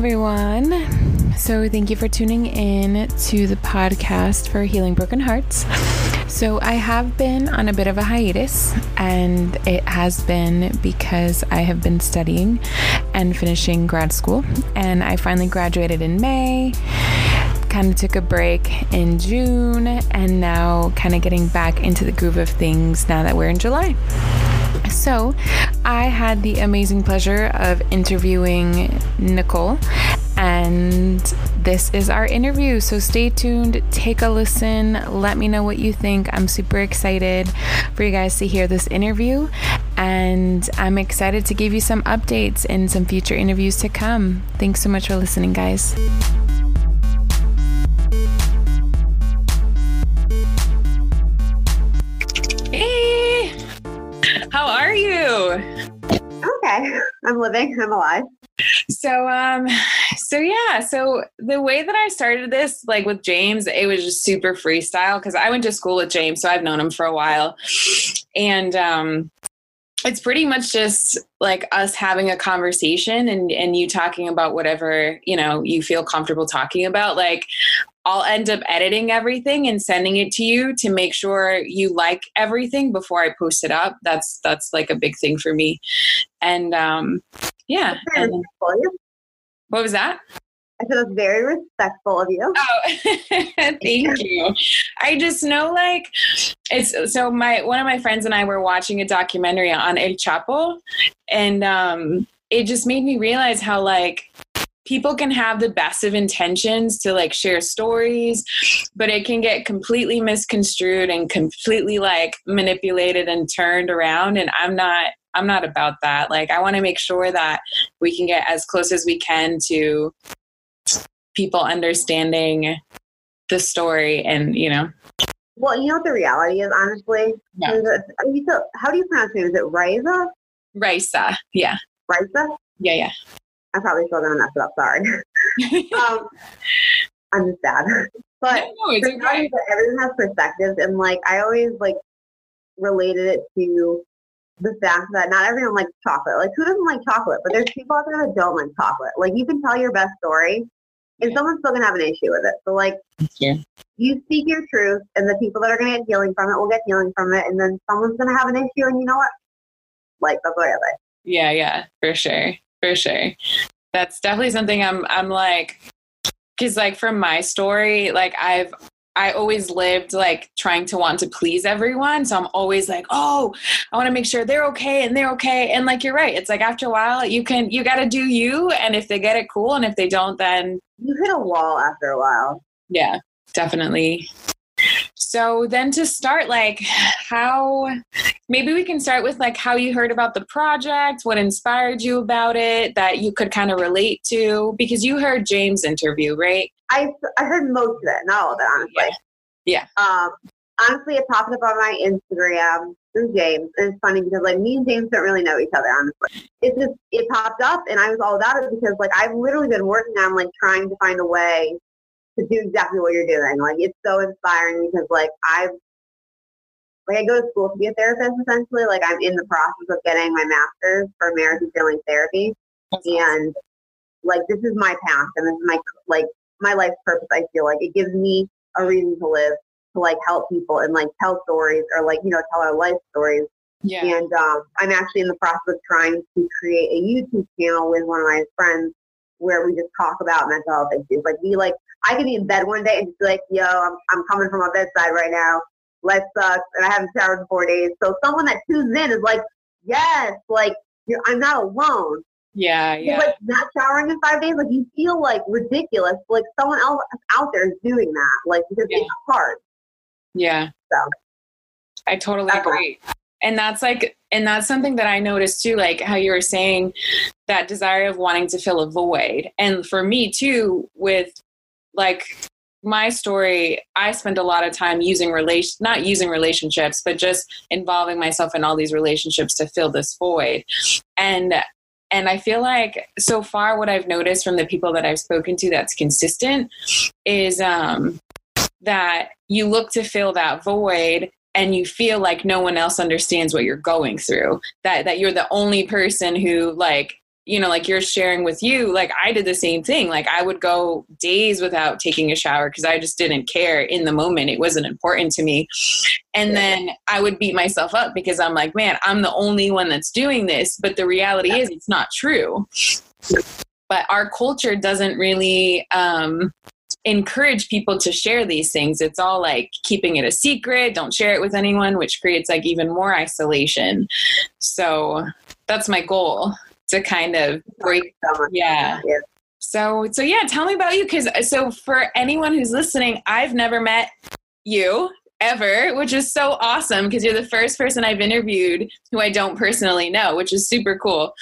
Everyone. So, thank you for tuning in to the podcast for Healing Broken Hearts. So, I have been on a bit of a hiatus, and it has been because I have been studying and finishing grad school. And I finally graduated in May, kind of took a break in June, and now kind of getting back into the groove of things now that we're in July. So, I had the amazing pleasure of interviewing Nicole, and this is our interview. So, stay tuned, take a listen, let me know what you think. I'm super excited for you guys to hear this interview, and I'm excited to give you some updates in some future interviews to come. Thanks so much for listening, guys. Okay, I'm living. I'm alive. So um so yeah, so the way that I started this like with James, it was just super freestyle cuz I went to school with James, so I've known him for a while. And um it's pretty much just like us having a conversation and and you talking about whatever, you know, you feel comfortable talking about. Like I'll end up editing everything and sending it to you to make sure you like everything before I post it up. That's that's like a big thing for me. And um yeah. And- respectful of you. what was that? I it's very respectful of you. Oh, thank you. I just know like it's so my one of my friends and I were watching a documentary on El Chapo and um it just made me realize how like people can have the best of intentions to like share stories but it can get completely misconstrued and completely like manipulated and turned around and I'm not I'm not about that. Like I want to make sure that we can get as close as we can to people understanding the story and you know Well, you know what the reality is, honestly? Yeah. Is it- I mean, so how do you pronounce it? Is it Riza? Raisa. Yeah. Riza? Yeah, yeah. I'm probably still gonna mess up. Sorry. um, I'm just sad. But no, no, it's okay. that everyone has perspectives, and like I always like related it to the fact that not everyone likes chocolate. Like who doesn't like chocolate? But there's people out there that don't like chocolate. Like you can tell your best story, and someone's still gonna have an issue with it. So like Yeah. you speak your truth, and the people that are gonna get healing from it will get healing from it, and then someone's gonna have an issue, and you know what? Like that's what I like. Yeah, yeah, for sure. For sure. That's definitely something I'm I'm like cuz like from my story, like I've I always lived like trying to want to please everyone. So I'm always like, oh, I want to make sure they're okay and they're okay. And like you're right. It's like after a while you can you gotta do you. And if they get it, cool. And if they don't, then You hit a wall after a while. Yeah, definitely. So then to start, like how maybe we can start with like how you heard about the project, what inspired you about it that you could kind of relate to, because you heard James' interview, right? I I heard most of it, not all of it, honestly. Yeah. Um, honestly, it popped up on my Instagram through James. And it's funny because like me and James don't really know each other, honestly. It just it popped up, and I was all about it because like I've literally been working on like trying to find a way to do exactly what you're doing. Like it's so inspiring because like I've like I go to school to be a therapist essentially. Like I'm in the process of getting my master's for American Healing Therapy and like this is my path and this is my like my life's purpose i feel like it gives me a reason to live to like help people and like tell stories or like you know tell our life stories Yeah. and um, i'm actually in the process of trying to create a youtube channel with one of my friends where we just talk about mental health issues like we like i could be in bed one day and just be like yo i'm, I'm coming from my bedside right now life sucks and i haven't showered in four days so someone that tunes in is like yes like you're, i'm not alone Yeah, yeah. yeah. Like not showering in five days, like you feel like ridiculous. Like someone else out there is doing that, like because Yeah. it's hard. Yeah. So. I totally That's agree. And that's like, and that's something that I noticed too, like how you were saying that desire of wanting to fill a void. And for me too, with like my story, I spent a lot of time using relation, not using relationships, but just involving myself in all these relationships to fill this void. And and I feel like so far what I've noticed from the people that I've spoken to that's consistent is um that you look to fill that void and you feel like no one else understands what you're going through that that you're the only person who like you know, like you're sharing with you, like I did the same thing. Like I would go days without taking a shower because I just didn't care in the moment. It wasn't important to me. And then I would beat myself up because I'm like, man, I'm the only one that's doing this. But the reality is, it's not true. But our culture doesn't really um, encourage people to share these things. It's all like keeping it a secret, don't share it with anyone, which creates like even more isolation. So that's my goal to kind of break yeah. So so yeah, tell me about you cuz uh, so for anyone who's listening, I've never met you ever, which is so awesome because you're the first person I've interviewed who I don't personally know, which is super cool.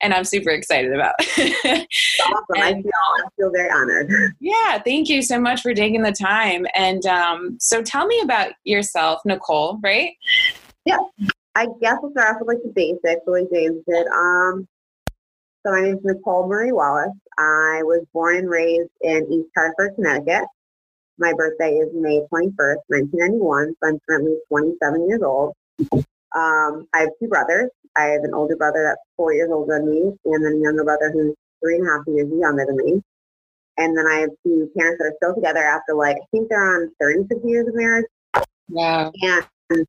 And I'm super excited about. awesome. and, I, feel, I feel very honored. Yeah, thank you so much for taking the time. And um, so tell me about yourself, Nicole, right? Yeah. I guess we'll start off with like the basics, the way James did. Um, so my name is Nicole Marie Wallace. I was born and raised in East Hartford, Connecticut. My birthday is May 21st, 1991, so I'm currently 27 years old. Um, I have two brothers. I have an older brother that's four years older than me, and then a younger brother who's three and a half years younger than me. And then I have two parents that are still together after like I think they're on 36 years of marriage. Wow. And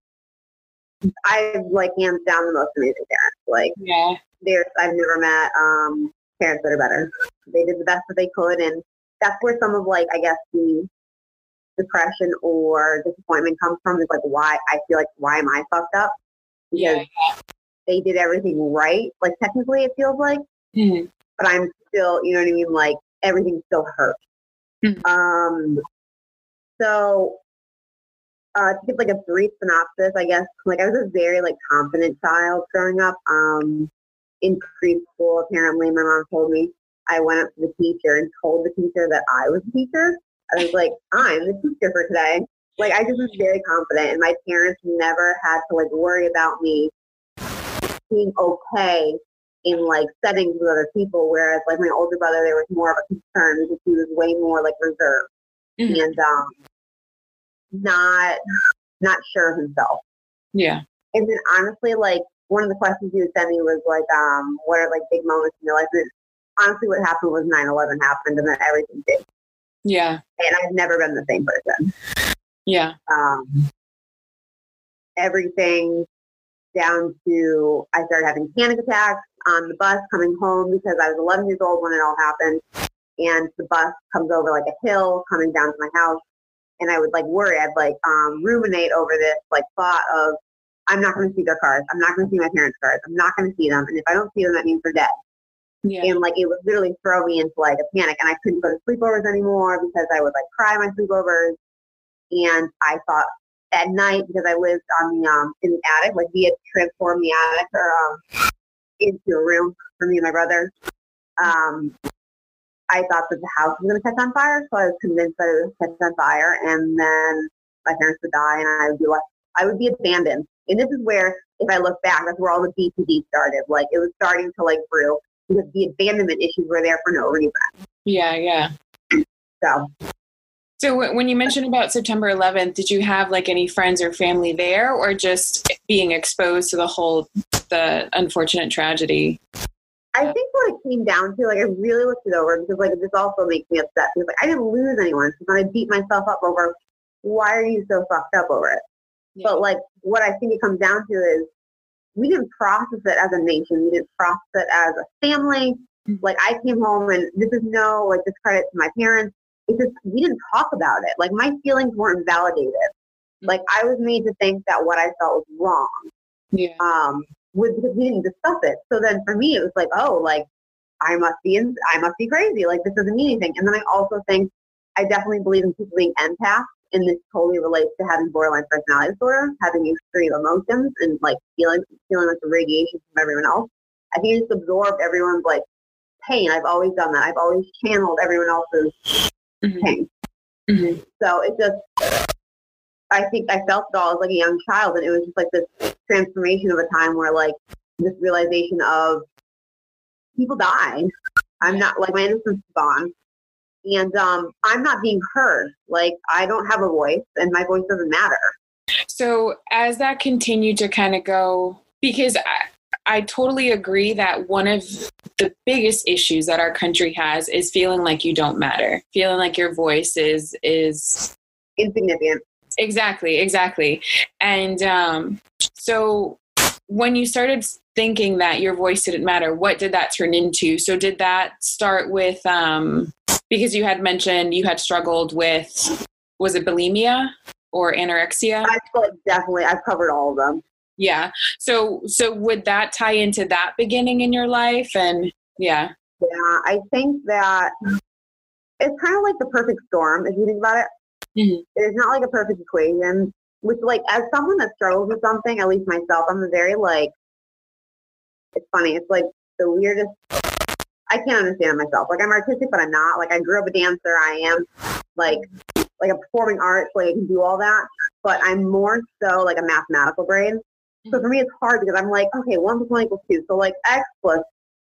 I've like hands down the most amazing parents. Like yeah. there's I've never met um parents that are better. They did the best that they could and that's where some of like I guess the depression or disappointment comes from is like why I feel like why am I fucked up? Because yeah. they did everything right. Like technically it feels like. Mm-hmm. But I'm still, you know what I mean? Like everything still hurts. Mm-hmm. Um so uh, to give like a brief synopsis, I guess, like I was a very like confident child growing up. Um, in preschool, apparently, my mom told me I went up to the teacher and told the teacher that I was the teacher. I was like, I'm the teacher for today. Like I just was very confident and my parents never had to like worry about me being okay in like settings with other people. Whereas like my older brother, there was more of a concern because he was way more like reserved mm-hmm. and um, not not sure of himself. Yeah. And then honestly, like one of the questions you would send me was like, um, what are like big moments in your life? And honestly, what happened was 9-11 happened and then everything did. Yeah. And I've never been the same person. Yeah. Um, everything down to I started having panic attacks on the bus coming home because I was 11 years old when it all happened. And the bus comes over like a hill coming down to my house. And I would like worry. I'd like um, ruminate over this like thought of I'm not going to see their cars. I'm not going to see my parents' cars. I'm not going to see them. And if I don't see them, that means they're dead. Yeah. And like it would literally throw me into like a panic and I couldn't go to sleepovers anymore because I would like cry my sleepovers. And I thought at night because I lived on the um in the attic, like we had transformed the attic or um into a room for me and my brother. Um I thought that the house was gonna catch on fire, so I was convinced that it was catch on fire and then my parents would die and I would be like I would be abandoned. And this is where if I look back, that's where all the BPD started. Like it was starting to like brew because the abandonment issues were there for no reason. Yeah, yeah. So. So when you mentioned about September 11th, did you have like any friends or family there, or just being exposed to the whole the unfortunate tragedy? I think what it came down to, like I really looked it over because like this also makes me upset because like I didn't lose anyone, so I beat myself up over why are you so fucked up over it. Yeah. But like what I think it comes down to is we didn't process it as a nation. We didn't process it as a family. Mm-hmm. Like I came home and this is no like discredit to my parents. It's just we didn't talk about it. Like my feelings weren't validated. Mm-hmm. Like I was made to think that what I felt was wrong. Yeah. Um, was because we didn't discuss it. So then for me it was like, oh, like I must be in, I must be crazy. Like this doesn't mean anything. And then I also think I definitely believe in people being empaths and this totally relates to having borderline personality disorder, having extreme emotions and like feeling feeling like the radiation from everyone else. I think it's absorbed everyone's like pain. I've always done that. I've always channeled everyone else's mm-hmm. pain. Mm-hmm. So it just, I think I felt it all as like a young child, and it was just like this transformation of a time where like this realization of people die. I'm not like my innocence is gone and um, I'm not being heard. Like I don't have a voice, and my voice doesn't matter. So as that continued to kind of go, because I, I totally agree that one of the biggest issues that our country has is feeling like you don't matter, feeling like your voice is is insignificant. Exactly, exactly. And um, so when you started thinking that your voice didn't matter, what did that turn into? So did that start with um, because you had mentioned you had struggled with was it bulimia or anorexia? I like definitely I've covered all of them. Yeah. So so would that tie into that beginning in your life and yeah. Yeah, I think that it's kind of like the perfect storm if you think about it. Mm-hmm. It's not like a perfect equation. Which, like, as someone that struggles with something, at least myself, I'm a very like. It's funny. It's like the weirdest. I can't understand myself. Like, I'm artistic, but I'm not. Like, I grew up a dancer. I am like like a performing arts. Like, I can do all that, but I'm more so like a mathematical brain. So for mm-hmm. me, it's hard because I'm like, okay, one plus one equals two. So like x plus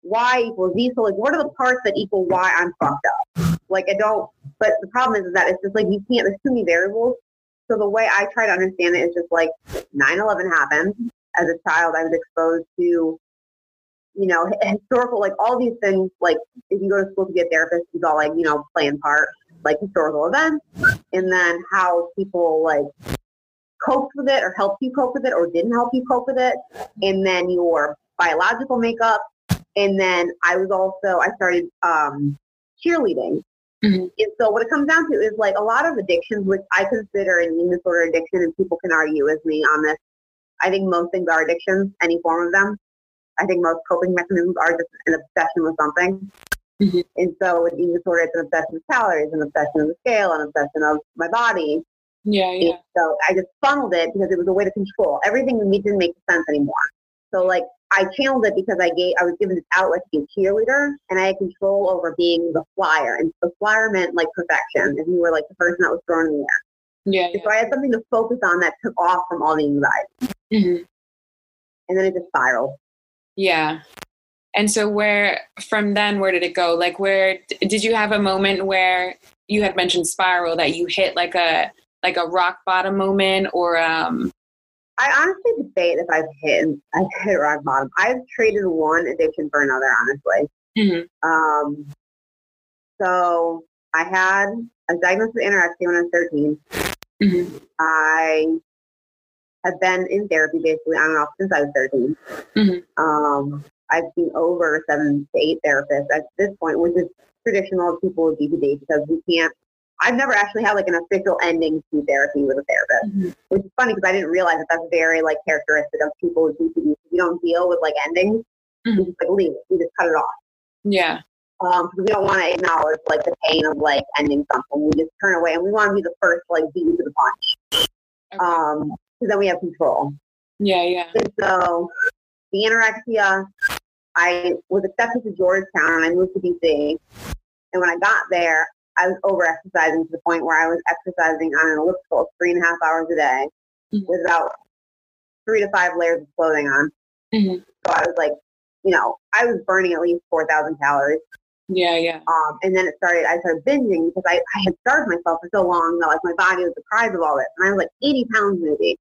y equals z. So like, what are the parts that equal y? I'm fucked up. Like I don't. But the problem is that it's just like you can't. There's too many variables. So the way I try to understand it is just like 9/11 happened. As a child, I was exposed to, you know, historical like all these things. Like if you go to school to be a therapist, you got like you know playing part like historical events, and then how people like coped with it or helped you cope with it or didn't help you cope with it, and then your biological makeup, and then I was also I started um, cheerleading. Mm-hmm. And so what it comes down to is like a lot of addictions, which I consider an eating disorder addiction, and people can argue with me on this. I think most things are addictions, any form of them. I think most coping mechanisms are just an obsession with something. Mm-hmm. And so with eating disorder, it's an obsession with calories, an obsession with the scale, an obsession of my body. Yeah, yeah. so I just funneled it because it was a way to control. Everything didn't make sense anymore. So like I channeled it because I gave I was given this outlet to be a cheerleader and I had control over being the flyer. And the flyer meant like perfection. If you were like the person that was thrown in the air. Yeah, yeah. So I had something to focus on that took off from all the anxiety. Mm-hmm. And then it just spiraled. Yeah. And so where from then where did it go? Like where did you have a moment where you had mentioned spiral that you hit like a like a rock bottom moment or um I honestly debate if I've hit I've hit rock bottom. I've traded one addiction for another, honestly. Mm-hmm. Um, so I had a diagnosis with anorexia when I was 13. Mm-hmm. I have been in therapy basically on and off since I was 13. Mm-hmm. Um, I've seen over seven to eight therapists at this point, which is traditional of people with BPD because we can't I've never actually had like an official ending to therapy with a therapist, mm-hmm. which is funny because I didn't realize that that's very like characteristic of people with BPD. You don't deal with like endings. Mm-hmm. You just like leave it. You just cut it off. Yeah. Um, we don't want to acknowledge like the pain of like ending something. We just turn away, and we want to be the first to like beat you to the punch. Okay. Um, then we have control. Yeah, yeah. And so the anorexia, I was accepted to Georgetown, and I moved to DC. And when I got there, I was over exercising to the point where I was exercising on an elliptical three and a half hours a day mm-hmm. with about three to five layers of clothing on. Mm-hmm. So I was like, you know, I was burning at least 4,000 calories. Yeah, yeah. Um, and then it started, I started binging because I, I had starved myself for so long that like my body was deprived of all this. And I was like 80 pounds maybe.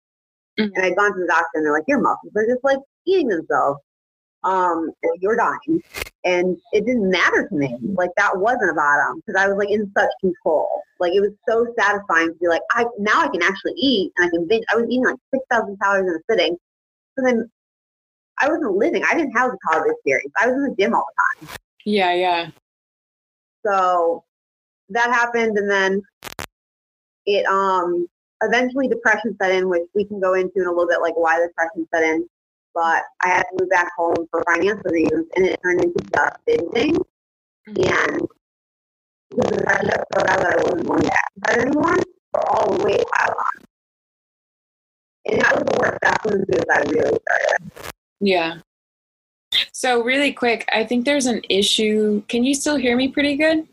Mm-hmm. And I'd gone to the doctor and they're like, your muscles are just like eating themselves um, you're dying. And it didn't matter to me. Like that wasn't a bottom because I was like in such control. Like it was so satisfying to be like, I now I can actually eat and I can binge. I was eating like six thousand calories in a sitting. So then I wasn't living. I didn't have the college experience. I was in the gym all the time. Yeah, yeah. So that happened and then it um eventually depression set in, which we can go into in a little bit like why the depression set in but I had to move back home for financial reasons, and it turned into just binging. And because I just felt out that I wasn't going to anymore for all the piled on. And that was the worst. The I really started. Yeah. So really quick, I think there's an issue. Can you still hear me pretty good?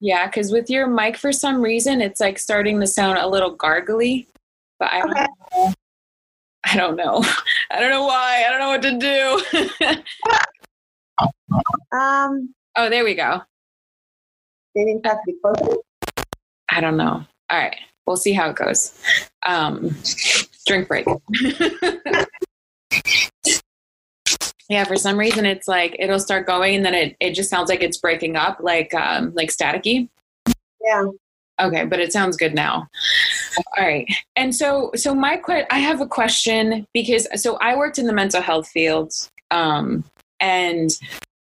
Yeah. Because with your mic, for some reason, it's like starting to sound a little gargly. But I don't know I don't know. I don't know why. I don't know what to do. um. Oh, there we go. Have to. I don't know. All right. We'll see how it goes. Um, drink break. Yeah, for some reason it's like it'll start going and then it, it just sounds like it's breaking up, like um like staticky. Yeah. Okay, but it sounds good now. All right. And so so my que- I have a question because so I worked in the mental health field um and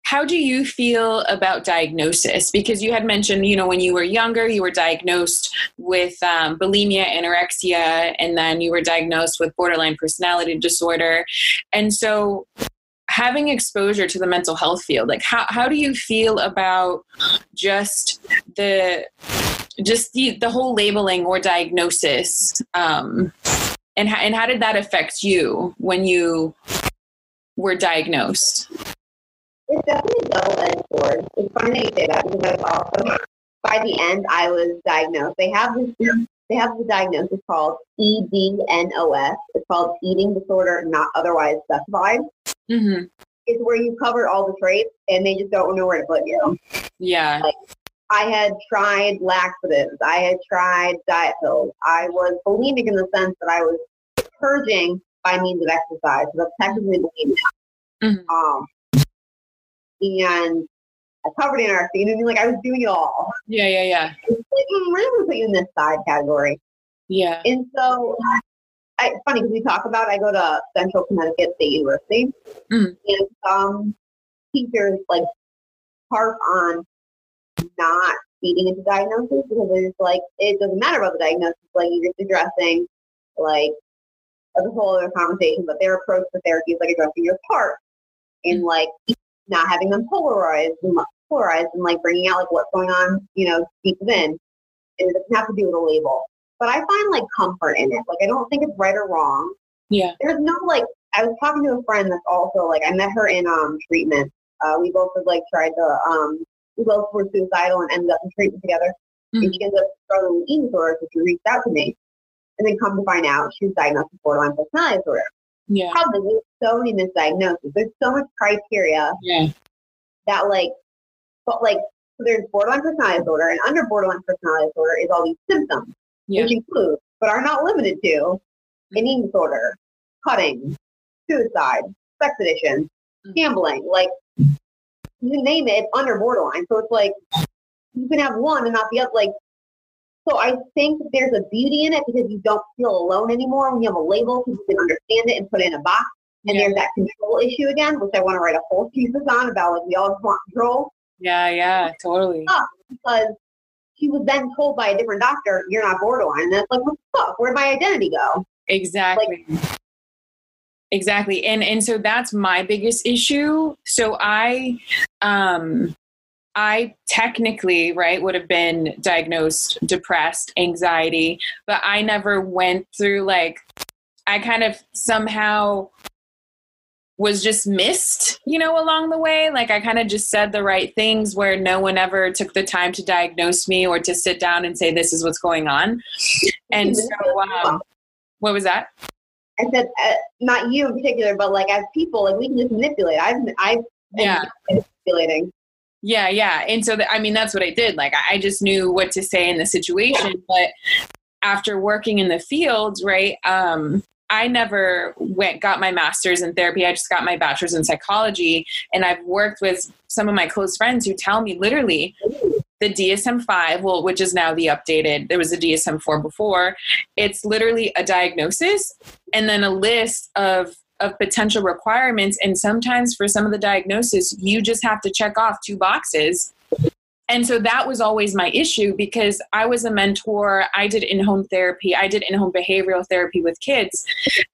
how do you feel about diagnosis because you had mentioned you know when you were younger you were diagnosed with um, bulimia anorexia and then you were diagnosed with borderline personality disorder and so having exposure to the mental health field like how, how do you feel about just the just the, the whole labeling or diagnosis um, and, and how did that affect you when you were diagnosed it's definitely double-edged sword. It's funny that you say that because also by the end I was diagnosed. They have this they have the diagnosis called EDNOS. It's called eating disorder not otherwise specified. Mm-hmm. It's where you cover all the traits and they just don't know where to put you. yeah Like, I had tried laxatives. I had tried diet pills. I was bulimic in the sense that I was purging by means of exercise. So that's technically bulimia. Mhm. Um, and I covered anorexia. You know what I? Like I was doing it all. yeah yeah yeah It's like, mm, we're going to put you in this side category. yeah And so, I, funny because we talk about I go to Central Connecticut State University, Mhm. and some teachers like harp on not feeding into diagnosis because it's like it doesn't matter about the diagnosis. Like you're just addressing like a whole other conversation. But their approach to therapy is like addressing your part and like not having them polarized and polarized and like bringing out like what's going on, you know, deep within. And it doesn't have to do with a label but I find like comfort in it. Like I don't think it's right or wrong. yeah There's no like I was talking to a friend that's also like I met her in um treatment. Uh, we both have like tried to um we both were suicidal and ended up in treatment together. Mhm. And she ended up struggling with eating disorders, so she reached out to me. And then come to find out she was diagnosed with borderline personality disorder. yeah is there's so many misdiagnoses. There's so much criteria yeah that like but like so there's borderline personality disorder and under borderline personality disorder is all these symptoms yeah which include, but are not limited to, an eating disorder, cutting, suicide, sex addiction, Mhm. gambling, like you name it, under borderline. So it's like you can have one and not the other. Like, so I think there's a beauty in it because you don't feel alone anymore when you have a label because you can understand it and put it in a box. And Yeah. there's that control issue again, which I want to write a whole thesis on about. Like we all just want control yeah yeah totally because she was then told by a different doctor, "You're not borderline." And that's like, what the fuck? Where'd my identity go? exactly exactly and and so that's my biggest issue so i um i technically right would have been diagnosed depressed anxiety but i never went through like i kind of somehow was just missed, you know, along the way. Like I kind of just said the right things where no one ever took the time to diagnose me or to sit down and say, this is what's going on. And so, um, what was that? I said, uh, not you in particular, but like as people, like we can just manipulate. I've, I've been Yeah. manipulating. Yeah, yeah. And so, th- I mean, that's what I did. Like, I I just knew what to say in the situation. But after working in the field, right, um, I never went, got my master's in therapy. I just got my bachelor's in psychology. And I've worked with some of my close friends who tell me literally the DSM 5, well, which is now the updated, there was a DSM 4 before. It's literally a diagnosis and then a list of of potential requirements and sometimes for some of the diagnosis you just have to check off two boxes and so that was always my issue because I was a mentor. I did in-home therapy. I did in-home behavioral therapy with kids,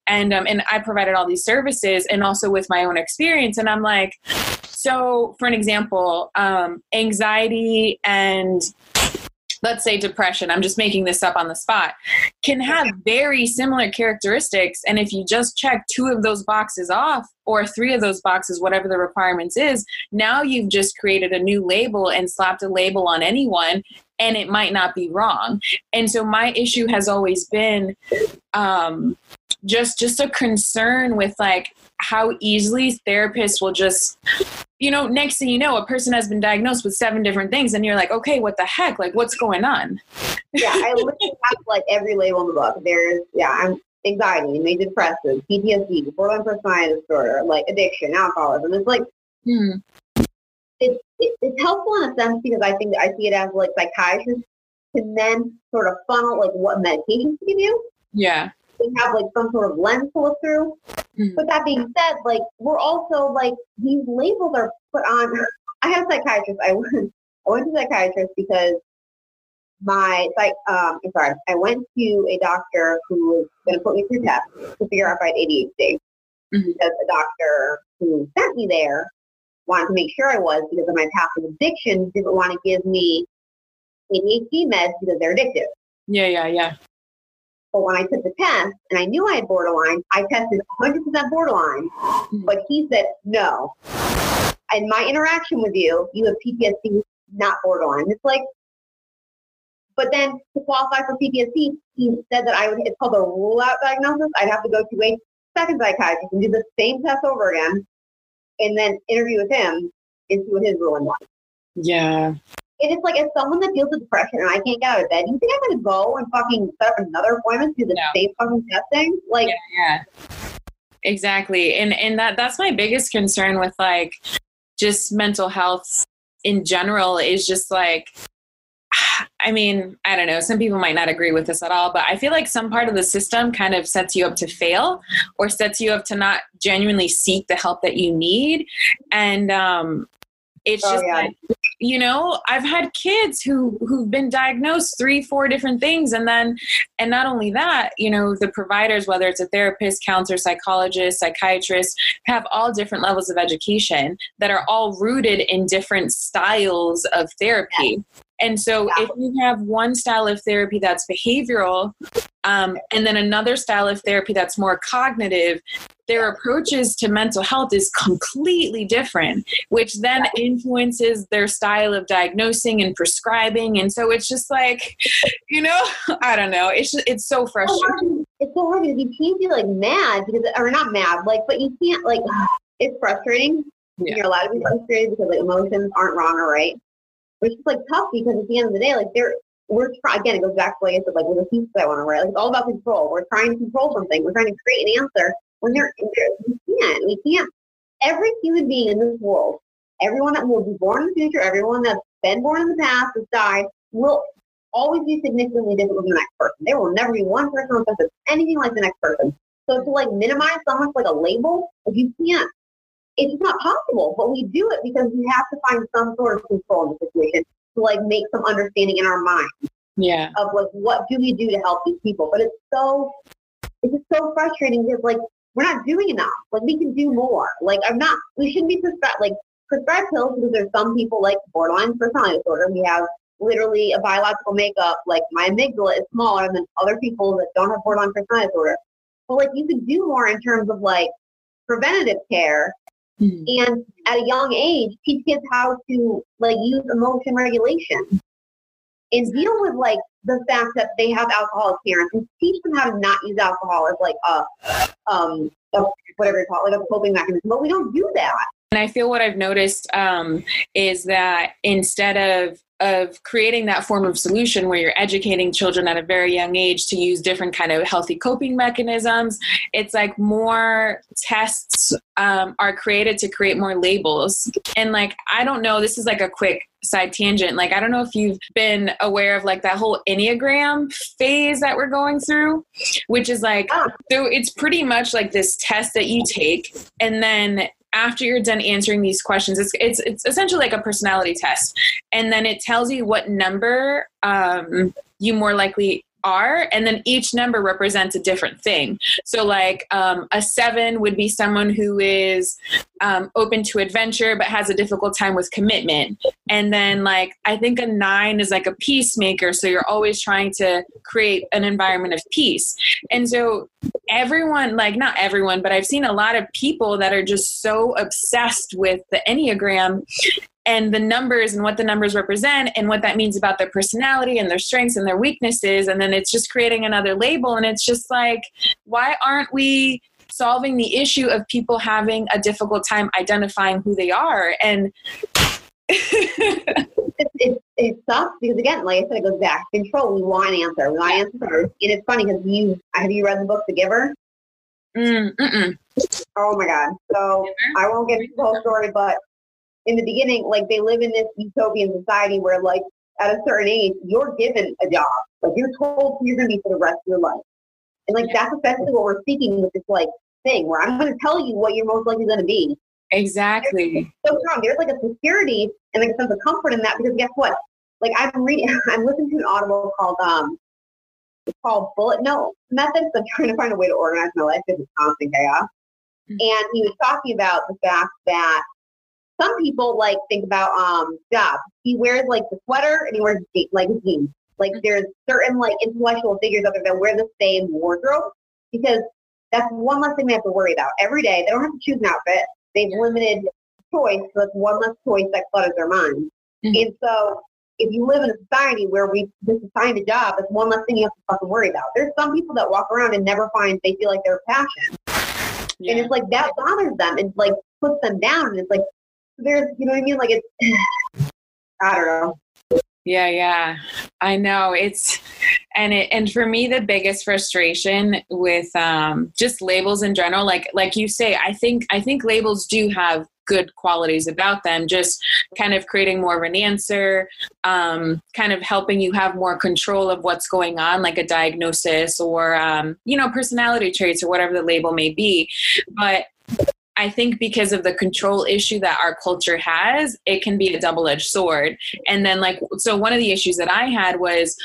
and um, and I provided all these services, and also with my own experience. And I'm like, so for an example, um, anxiety and let's say depression, I'm just making this up on the spot, can have very similar characteristics. And if you just check two of those boxes off, or three of those boxes, whatever the requirements is, now you've just created a new label and slapped a label on anyone, and it might not be wrong. And so my issue has always been um, just just a concern with like how easily therapists will just you know next thing you know a person has been diagnosed with seven different things and you're like okay what the heck like what's going on Yeah, I literally have like every label in the book. There's, yeah, I'm anxiety, major depressive, PTSD, borderline personality disorder, like addiction, alcoholism. It's like Hmm. it's it, it's helpful in a sense because I think I see it as like psychiatrists can then sort of funnel like what medications to give you. Yeah. They have like some sort of lens to look through. Mhm. But that being said, like we're also like these labels are put on. I have psychiatrist. I went I went to a psychiatrist because my like um I'm sorry, I went to a doctor who was gonna put me through tests to figure out if I had ADHD. Mhm. Because the doctor who sent me there wanted to make sure I was because of my past addiction, didn't want to give me ADHD meds because they're addictive. Yeah, yeah, yeah. But when I took the test and I knew I had borderline, I tested 100% borderline. Hmm. But he said, no. And my interaction with you, you have PTSD, not borderline. It's like, but then to qualify for PTSD, he said that I would, it's called a rule out diagnosis. I'd have to go to a second psychiatrist and do the same test over again and then interview with him and see what his ruling was. Yeah. And it's like, as someone that deals with depression and I can't get out of bed, you think I'm going to go and fucking set up another appointment to do the No. same fucking testing? Like, yeah exactly and and that that's my biggest concern with like just mental health in general is just like I mean, I don't know. Some people might not agree with this at all, but I feel like some part of the system kind of sets you up to fail or sets you up to not genuinely seek the help that you need. And um, it's Oh, just yeah. like, you know, I've had kids who who've been diagnosed three, four different things, and then, and not only that, you know, the providers, whether it's a therapist, counselor, psychologist, psychiatrist, have all different levels of education that are all rooted in different styles of therapy. And so, if you have one style of therapy that's behavioral, um, and then another style of therapy that's more cognitive, their approaches to mental health is completely different, which then influences their style of diagnosing and prescribing. And so, it's just like, you know, I don't know. It's just, it's so frustrating. it's so hard because you can't be like mad because, or not mad, like, but you can't like. It's frustrating. Yeah. You're allowed to be frustrated because like emotions aren't wrong or right, which is like tough because at the end of the day, like they're we're trying again. It goes back to like I said, like with the pieces I want to write. Like it's all about control. We're trying to control something. We're trying to create an answer when they're, they're we can't. We can't. Every human being in this world, everyone that will be born in the future, everyone that's been born in the past, has died, will always be significantly different from the next person. There will never be one person on earth that's anything like the next person. So to like minimize someone like a label, like you can't. It's not possible. But we do it because we have to find some sort of control in the situation to like make some understanding in our mind Yeah. of like what do we do to help these people. But it's so it's just so frustrating because like we're not doing enough. Like we can do more. Like I'm not we shouldn't be prescribed like prescribed pills because there's some people like borderline personality disorder. We have literally a biological makeup, like my amygdala is smaller than other people that don't have borderline personality disorder. But like you could do more in terms of like preventative care Mhm. and at a young age teach kids how to like use emotion regulation and deal with like the fact that they have alcoholic parents and teach them how to not use alcohol as like a um a, whatever you call it, like a coping mechanism. But we don't do that. And I feel what I've noticed um, is that instead of of creating that form of solution where you're educating children at a very young age to use different kind of healthy coping mechanisms, it's like more tests um, are created to create more labels. And like I don't know, this is like a quick side tangent. Like I don't know if you've been aware of like that whole Enneagram phase that we're going through, which is like Oh. so it's pretty much like this test that you take and then after you're done answering these questions it's it's, it's essentially like a personality test. And then it tells you what number um, you more likely are and then each number represents a different thing. So like um, a seven would be someone who is um, open to adventure but has a difficult time with commitment. And then like i think a nine is like a peacemaker so you're always trying to create an environment of peace. And so everyone like not everyone but i've seen a lot of people that are just so obsessed with the enneagram and the numbers and what the numbers represent and what that means about their personality and their strengths and their weaknesses and then it's just creating another label and it's just like why aren't we solving the issue of people having a difficult time identifying who they are and it, it, it sucks because again, like I said, it goes back control. We want an answer. We want an answer first. And it's funny because you have you read the book The Giver? Mm. Oh my god! So I won't get into the whole story, but in the beginning, like they live in this utopian society where, like, at a certain age, you're given a job. Like you're told who you're going to be for the rest of your life, and like that's essentially what we're seeking with this like thing, where I'm going to tell you what you're most likely going to be. Exactly. So strong. There's like a security and like a sense of comfort in that because guess what? Like I'm reading, I'm listening to an audible called um, it's called Bullet Note Method. So I'm trying to find a way to organize my life because it's constant chaos. Mm-hmm. And he was talking about the fact that some people like think about um job. He wears like the sweater and he wears like jeans. Like there's certain like intellectual figures out there that wear the same wardrobe because that's one less thing they have to worry about every day. They don't have to choose an outfit. They've limited choice, so that's one less choice that clutters their mind. Mm-hmm. And so if you live in a society where we just assigned a job, it's one less thing you have to fucking worry about. There's some people that walk around and never find they feel like they're passion. Yeah. And it's like that bothers them and like puts them down and it's like there's you know what I mean? Like it's I don't know. Yeah, yeah. I know. It's and it and for me the biggest frustration with um just labels in general, like like you say, I think I think labels do have good qualities about them just kind of creating more of an answer um, kind of helping you have more control of what's going on like a diagnosis or um, you know personality traits or whatever the label may be but I think because of the control issue that our culture has, it can be a double edged sword. And then, like, so one of the issues that I had was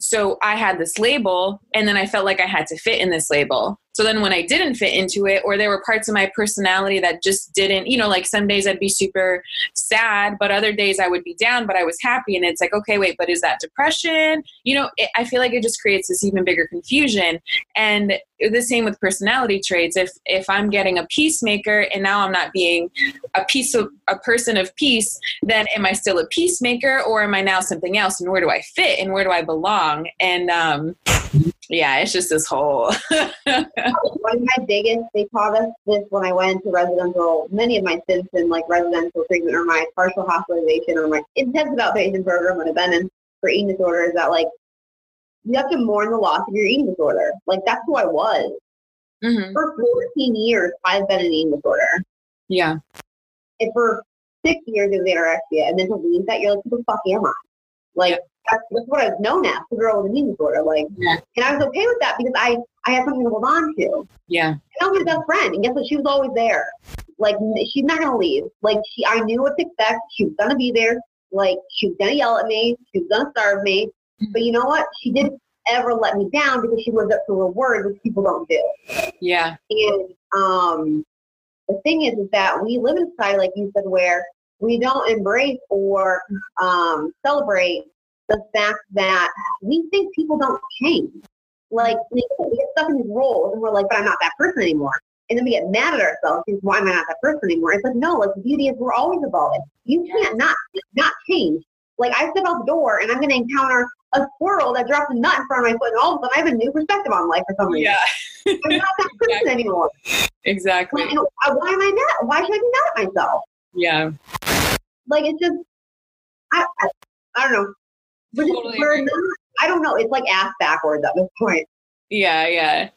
so I had this label, and then I felt like I had to fit in this label. So then when I didn't fit into it, or there were parts of my personality that just didn't, you know, like some days I'd be super sad, but other days I would be down, but I was happy. And it's like, okay, wait, but is that depression? You know, it, I feel like it just creates this even bigger confusion. And the same with personality traits. If if I'm getting a peacemaker and now I'm not being a piece of a person of peace, then am I still a peacemaker or am I now something else? And where do I fit and where do I belong? And um yeah, it's just this whole. One of my biggest, they taught us this when I went into residential, many of my stints in like residential treatment or my partial hospitalization or my intensive outpatient program when I've been in for eating disorder is that like you have to mourn the loss of your eating disorder. Like that's who I was. Mm-hmm. For 14 years, I've been an eating disorder. Yeah. And for six years, it was anorexia. And then to leave that, you're like, who the fuck am I? Like, that's, that's what I was known as, the girl with an eating disorder. Like, yeah. and I was okay with that because I, I had something to hold on to. Yeah. And I was my best friend, and guess what? She was always there. Like, she's not gonna leave. Like, she, I knew what to expect. She was gonna be there. Like, she was gonna yell at me. She was gonna starve me. Mm-hmm. But you know what? She didn't ever let me down because she lived up to her word, which people don't do. Yeah. And um, the thing is, is that we live in a society, like you said, where we don't embrace or um, celebrate the fact that we think people don't change. Like we get stuck in these roles and we're like, but I'm not that person anymore. And then we get mad at ourselves because why am I not that person anymore? It's like, no, like the beauty is we're always evolving. You can't not not change. Like I step out the door and I'm gonna encounter a squirrel that drops a nut in front of my foot and all of a sudden I have a new perspective on life for some reason. Yeah. I'm not that person exactly. anymore. Exactly. Why, uh, why am I mad? Why should I be mad at myself? Yeah. Like it's just I, I, I don't know. Totally not, I don't know. It's like ass backwards at this point. Yeah, yeah.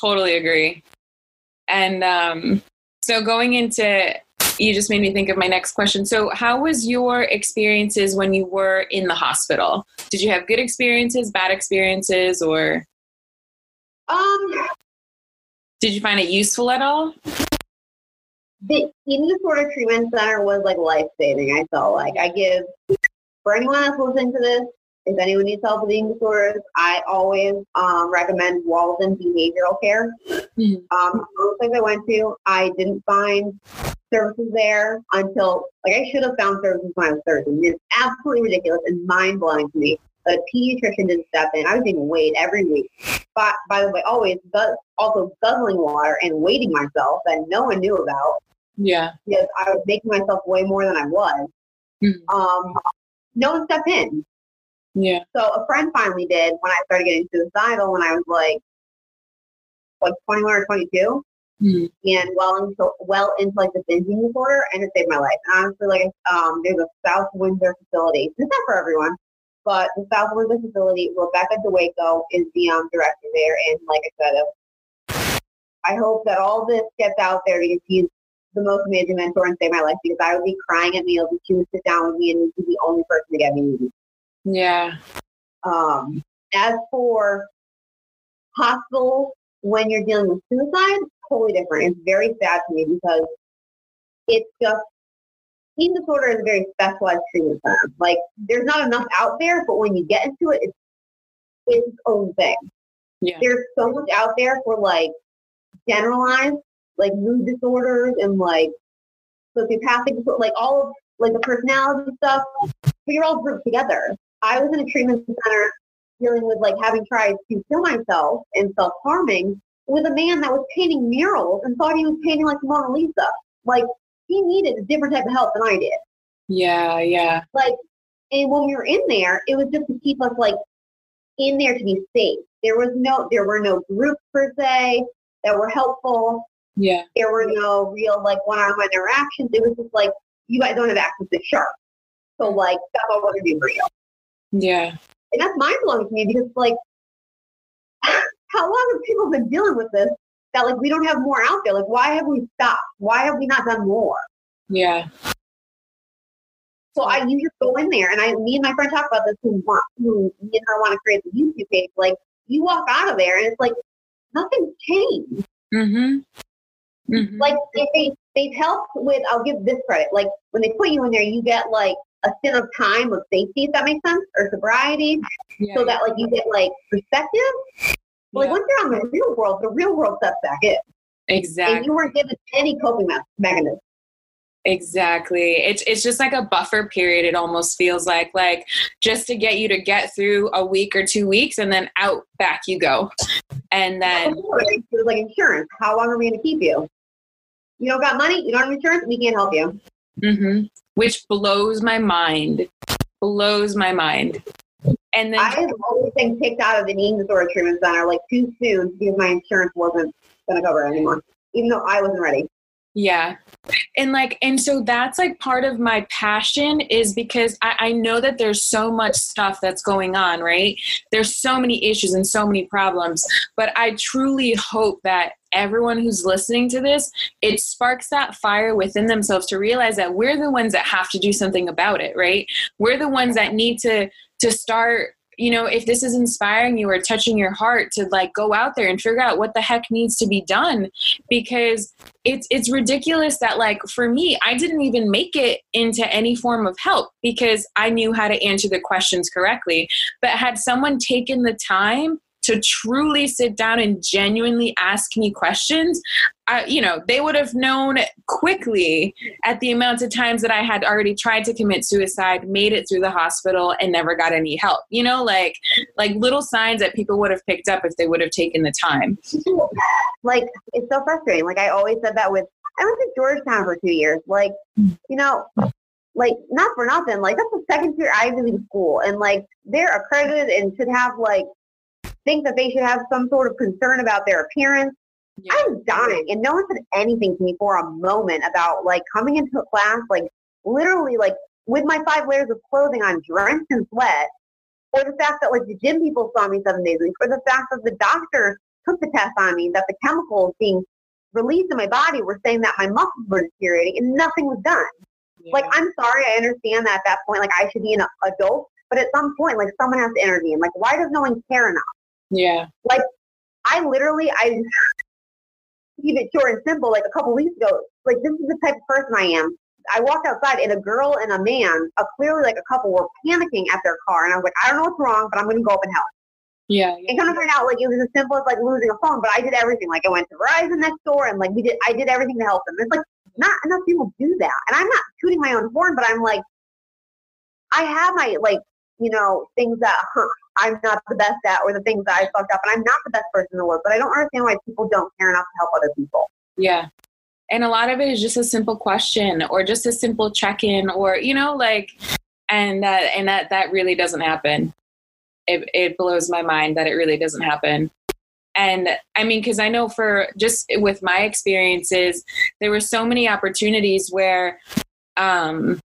Totally agree. And um, so going into you just made me think of my next question. So, how was your experiences when you were in the hospital? Did you have good experiences, bad experiences, or um, did you find it useful at all? The eating disorder treatment center was like life saving. I felt like I give for anyone that's listening to this, if anyone needs help with eating disorders, I always um, recommend Walden Behavioral Care. Mm-hmm. Um, most I went to, I didn't find services there until, like, I should have found services when I was 13. It's absolutely ridiculous and mind blowing to me. A pediatrician didn't step in. I was being weighed every week. But by the way, always also guzzling water and weighting myself that no one knew about. Yeah. Because I was making myself weigh more than I was. Mm-hmm. Um, no one stepped in. Yeah. So a friend finally did when I started getting suicidal when I was like, like 21 or 22. mm. and well into well into like the binging disorder, and it saved my life. And honestly, like um, there's a South Windsor facility. It's not for everyone, but the South Windsor facility. Rebecca DeWaco is the um, director there, and like I said, I hope that all this gets out there because he's the most amazing mentor and saved my life. Because I would be crying at meals, and she would sit down with me, and she's the only person to get me. Yeah. Um, as for hospital, when you're dealing with suicide, totally different. It's very sad to me because it's just eating disorder is a very specialized treatment plan. Like there's not enough out there, but when you get into it, it's it's its own thing. Yeah. There's so much out there for like generalized like mood disorders and like sociopathic like all of like the personality stuff. But you're all grouped together. I was in a treatment center dealing with like having tried to kill myself and self harming with a man that was painting murals and thought he was painting like the Mona Lisa. Like he needed a different type of help than I did. Yeah, yeah. Like, and when we were in there, it was just to keep us like in there to be safe. There was no, there were no groups per se that were helpful. Yeah. There were no real like one-on-one interactions. It was just like you guys don't have access to sharps, so like that's all gonna do for you. Yeah. And that's mind blowing to me because like how long have people been dealing with this that like we don't have more out there? Like why have we stopped? Why have we not done more? Yeah. So I you just go in there and I me and my friend talk about this who want who me and her want to create the YouTube page. Like you walk out of there and it's like nothing's changed. Mm-hmm. Mm-hmm. Like they they've helped with I'll give this credit. Like when they put you in there, you get like a stint of time of safety, if that makes sense, or sobriety, yeah, so that like you get like perspective. But, like once you're on the real world, the real world steps back in. Exactly. And you weren't given any coping mechanism. Exactly. It's it's just like a buffer period. It almost feels like like just to get you to get through a week or two weeks, and then out back you go. And then it was like insurance. How long are we going to keep you? You don't got money. You don't have insurance. We can't help you. Mm-hmm. Which blows my mind. Blows my mind. And then I have always been kicked out of the eating disorder treatment center like too soon because my insurance wasn't going to cover it anymore, even though I wasn't ready. Yeah. And like, and so that's like part of my passion is because I, I, know that there's so much stuff that's going on, right? There's so many issues and so many problems. But I truly hope that everyone who's listening to this, it sparks that fire within themselves to realize that we're the ones that have to do something about it, right? We're the ones that need to to start you know if this is inspiring you or touching your heart to like go out there and figure out what the heck needs to be done because it's it's ridiculous that like for me I didn't even make it into any form of help because I knew how to answer the questions correctly but had someone taken the time to truly sit down and genuinely ask me questions, I, you know, they would have known quickly at the amount of times that I had already tried to commit suicide, made it through the hospital, and never got any help. You know, like like little signs that people would have picked up if they would have taken the time. Like it's so frustrating. Like I always said that with I went to Georgetown for two years. Like, you know, like not for nothing. Like that's the second tier Ivy League school, and like they're accredited and should have like think that they should have some sort of concern about their appearance. Yeah. I'm dying, and no one said anything to me for a moment about like coming into a class, like literally, like with my five layers of clothing on, drenched in sweat, or the fact that like the gym people saw me seven days a week, or the fact that the doctor took the test on me, that the chemicals being released in my body were saying that my muscles were deteriorating, and nothing was done. Yeah. Like, I'm sorry, I understand that at that point, like I should be an adult, but at some point, like someone has to intervene. Like, why does no one care enough? Yeah. Like I literally I keep it short and simple. Like a couple weeks ago, like this is the type of person I am. I walked outside and a girl and a man, a clearly like a couple, were panicking at their car, and I was like, I don't know what's wrong, but I'm going to go up and help. Yeah, yeah. And kind of find out like it was as simple as like losing a phone, but I did everything. Like I went to Verizon next door, and like we did, I did everything to help them. It's like not enough people do that, and I'm not tooting my own horn, but I'm like, I have my like you know things that hurt I'm not the best at or the things that I fucked up and I'm not the best person in the world. But I don't understand why people don't care enough to help other people. Yeah. And a lot of it is just a simple question or just a simple check-in or, you know, like and that and that that really doesn't happen. It it blows my mind that it really doesn't happen. and i mean because i know for just with my experiences there were so many opportunities where um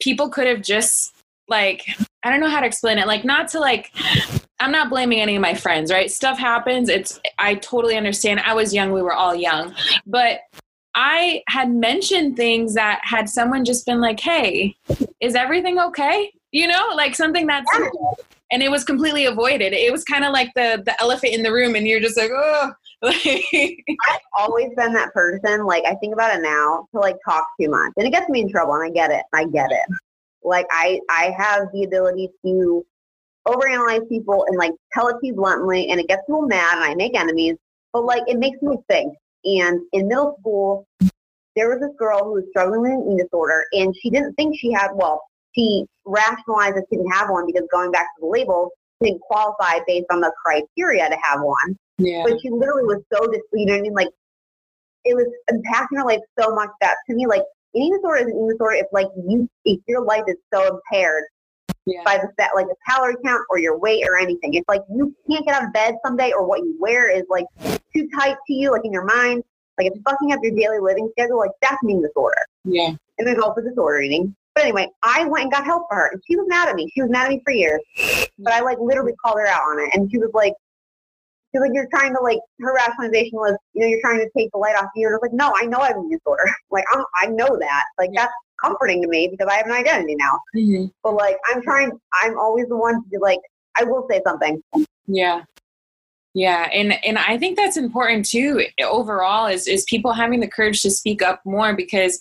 people could have just like i don't know how to explain it. Like not to like i'm not blaming any of my friends right? Stuff happens. It's i totally understand. I was young. We were all young. But i had mentioned things that had someone just been like hey is everything okay? You know? Like something that's and it was completely avoided. It was kind of like the the elephant in the room and you're just like oh I've always been that person. Like I think about it now to like talk too much, and it gets me in trouble. And I get it. I get it. Like I I have the ability to overanalyze people and like tell it to you bluntly, and it gets people mad, and I make enemies. But like it makes me think. And in middle school, there was this girl who was struggling with an eating disorder, and she didn't think she had. Well, she rationalized that she didn't have one because going back to the labels, didn't qualify based on the criteria to have one. yeah But she literally was so depleted. I mean, like, it was impacting her life so much that to me, like, an eating disorder is an eating disorder if, like, you, if your life is so impaired yeah by the fat, like, the calorie count or your weight or anything. If, like, you can't get out of bed someday or what you wear is, like, too tight to you, like, in your mind, like, it's fucking up your daily living schedule, like, that's an eating disorder. yeah And there's also disorder eating. But anyway, I went and got help for her, and she was mad at me. She was mad at me for years. But I like literally called her out on it, and she was like, "She was like, you're trying to like." Her rationalization was, you know, you're trying to take the light off you. And I was like, "No, I know I have a disorder. Like, I'm, I know that. Like, that's comforting to me because I have an identity now. hmm But like, I'm trying. I'm always the one to be like, I will say something. Yeah. Yeah, and and I think that's important too overall is is people having the courage to speak up more because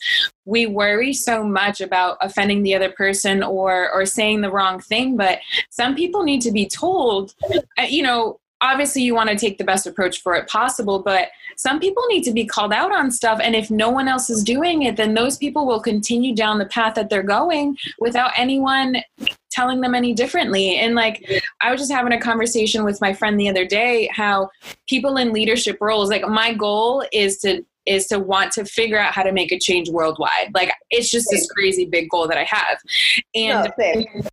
we worry so much about offending the other person or or saying the wrong thing, but some people need to be told uh, you know, obviously you want to take the best approach for it possible, but some people need to be called out on stuff and if no one else is doing it, then those people will continue down the path that they're going without anyone telling them any differently. And like I was just having a conversation with my friend the other day how people in leadership roles, like my goal is to is to want to figure out how to make a change worldwide. Like it's just this crazy big goal that I have. And no,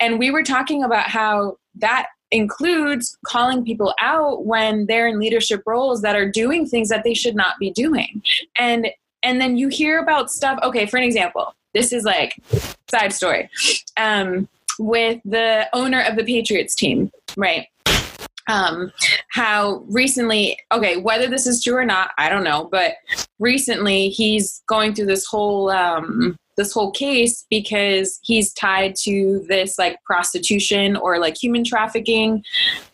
and we were talking about how that includes calling people out when they're in leadership roles that are doing things that they should not be doing. And and then you hear about stuff, okay, for an example, this is like side story. Um with the owner of the Patriots team, right? Um, how recently, okay, whether this is true or not, I don't know, but recently he's going through this whole um, this whole case because he's tied to this like prostitution or like human trafficking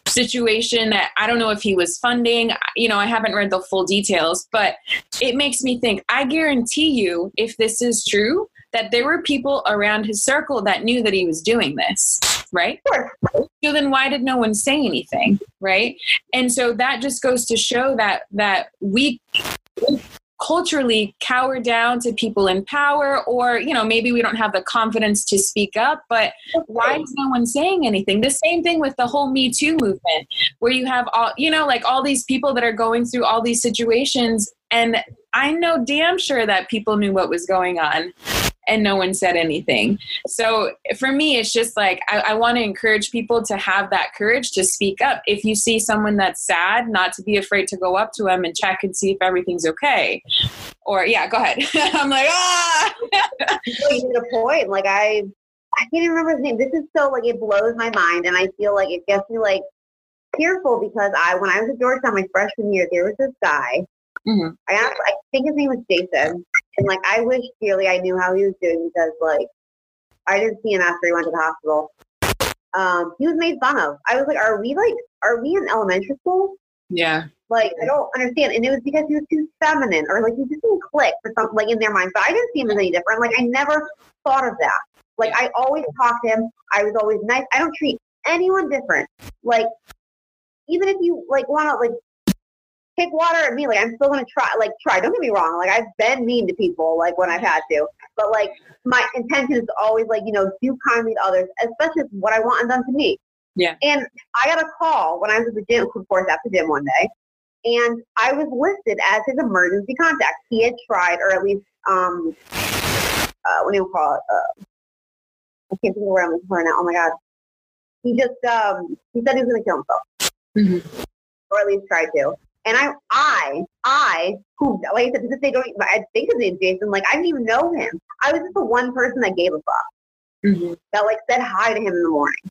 situation that I don't know if he was funding. You know, I haven't read the full details, but it makes me think. I guarantee you, if this is true, that there were people around his circle that knew that he was doing this, right? Sure. So then why did no one say anything, right? And so that just goes to show that that we culturally cower down to people in power or you know maybe we don't have the confidence to speak up but why is no one saying anything the same thing with the whole me too movement where you have all you know like all these people that are going through all these situations and i know damn sure that people knew what was going on and no one said anything. So for me, it's just like I, I want to encourage people to have that courage to speak up. If you see someone that's sad, not to be afraid to go up to them and check and see if everything's okay. Or yeah, go ahead. I'm like ah. you made a point. Like I, I can't even remember his name. This is so like it blows my mind, and I feel like it gets me like tearful because I, when I was at Georgetown my freshman year, there was this guy. Mhm. I asked, I think his name was Jason, and like I wish dearly I knew how he was doing because like I didn't see him after he went to the hospital. Um, he was made fun of. I was like, are we like, are we in elementary school? Yeah. Like, I don't understand. And it was because he was too feminine or like he just didn't click for something like in their mind. But I didn't see him as any different. Like, I never thought of that. Like, I always talked to him. I was always nice. I don't treat anyone different. Like, even if you like want to like kick water at me, like I'm still gonna try. Like, try. Don't get me wrong. Like, I've been mean to people, like when I've had to. But like, my intention is always like, you know, do kindly to others, especially what I want done to me. Yeah. And I got a call when I was at the gym, of course, at the gym one day, and I was listed as his emergency contact. He had tried, or at least, um, uh, what do you call it? Uh, I can't think of where I'm looking for now. Oh my god. He just, um, he said he was going to kill himself. Mhm. or at least try to. And I, I, I, who, like I said, because they don't, I think his name's Jason. Like I didn't even know him. I was just the one person that gave a fuck. Mm-hmm. That like said hi to him in the morning.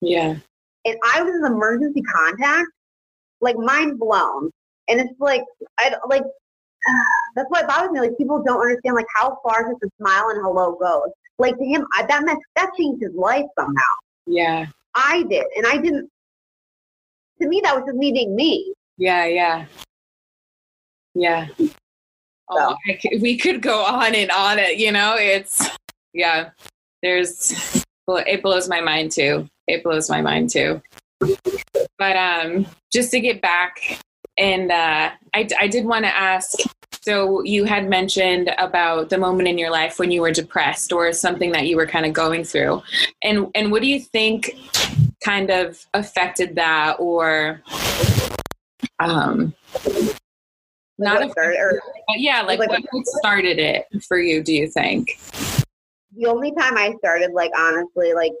Yeah. And I was his emergency contact, like mind blown. And it's like, I like, that's why it bothers me. Like people don't understand like how far just a smile and hello goes. Like to him, I, that meant that changed his life somehow. Yeah. I did, and I didn't. To me, that was just me being me. Yeah. Yeah. Yeah. Oh, I c- we could go on and on it, you know, it's, yeah, there's, it blows my mind too. It blows my mind too. But um, just to get back, and uh, I, I did want to ask so you had mentioned about the moment in your life when you were depressed or something that you were kind of going through. And and what do you think kind of affected that or um not what started- or yeah, like like- what what started it for you, do you think? the only time I started, like honestly, like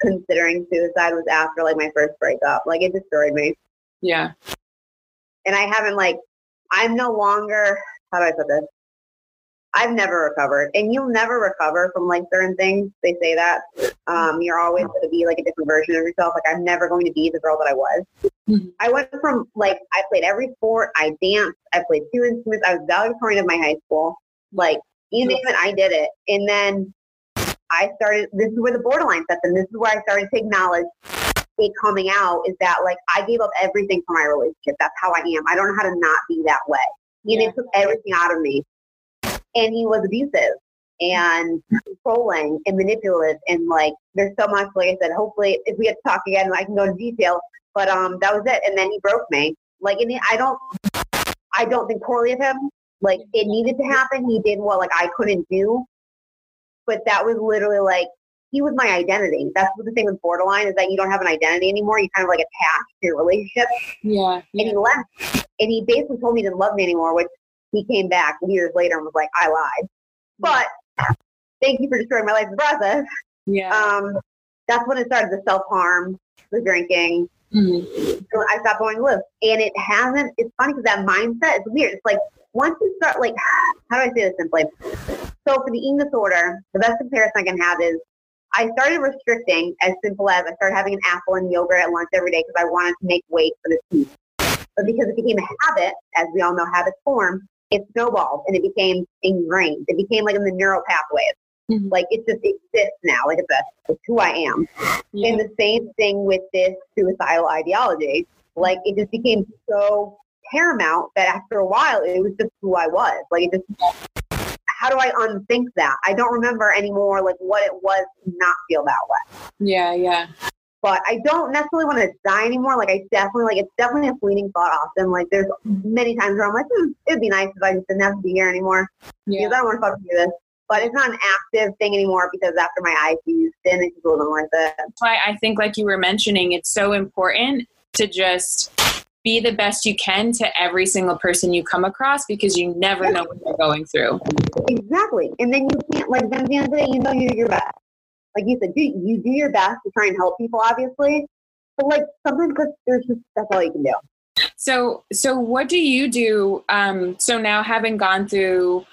considering suicide was after like my first breakup. Like it destroyed me, Yeah. and I haven't like. I'm no longer. How do I put this? I've never recovered, and you'll never recover from like certain things. They say that um, you're always going to be like a different version of yourself. Like I'm never going to be the girl that I was. Mhm. I went from like I played every sport, I danced, I played two instruments, I was valedictorian of my high school. Like you name it, I did it. And then I started. This is where the borderline sets in. This is where I started to acknowledge it coming out. Is that like I gave up everything for my relationship. That's how I am. I don't know how to not be that way. And Yeah. it took everything out of me. And he was abusive and controlling and manipulative and like there's so much like I said, hopefully if we get to talk again I can go into detail. But um that was it. And then he broke me. Like and I don't I don't think poorly of him. Like it needed to happen. He did what like I couldn't do. But that was literally like he was my identity. That's what the thing with borderline is that you don't have an identity anymore. You kind of like attached to your relationship Yeah. and he left. And he basically told me he didn't love me anymore, which he came back years later and was like, I lied. But thank you for destroying my life process. Yeah. Um, that's when it started the self harm, the drinking. Mhm. So I stopped going to live. And it hasn't, it's funny because that mindset is weird. It's like once you start, like, how do I say this simply? So for the eating disorder, the best comparison I can have is I started restricting as simple as I started having an apple and yogurt at lunch every day because I wanted to make weight for the team. But because it became a habit, as we all know habits form, it snowballed and it became ingrained. It became like in the neural pathways. Mhm. Like it just exists now. Like it's, a, it's who I am. Yeah. And the same thing with this suicidal ideology. Like it just became so paramount that after a while it was just who I was. Like it just how do I unthink that? I don't remember anymore like what it was to not feel that way. Yeah. Yeah. But I don't necessarily want to die anymore. Like I definitely like it's definitely a fleeting thought often. Like there's many times where I'm like, hmm, it'd be nice if I just didn't have to be here anymore. Yeah. Because I don't want to fucking do this. But it's not an active thing anymore because after my eyes used, then it's just a little bit like that. That's why I think, like you were mentioning, it's so important to just be the best you can to every single person you come across because you never know what they're going through. Exactly. And then you can't like then at the end of the day you know you're your best. Like you said, do you do your best to try and help people obviously. But like sometimes that's there's just that's all you can do. So, so what do you do? Um, so now having gone through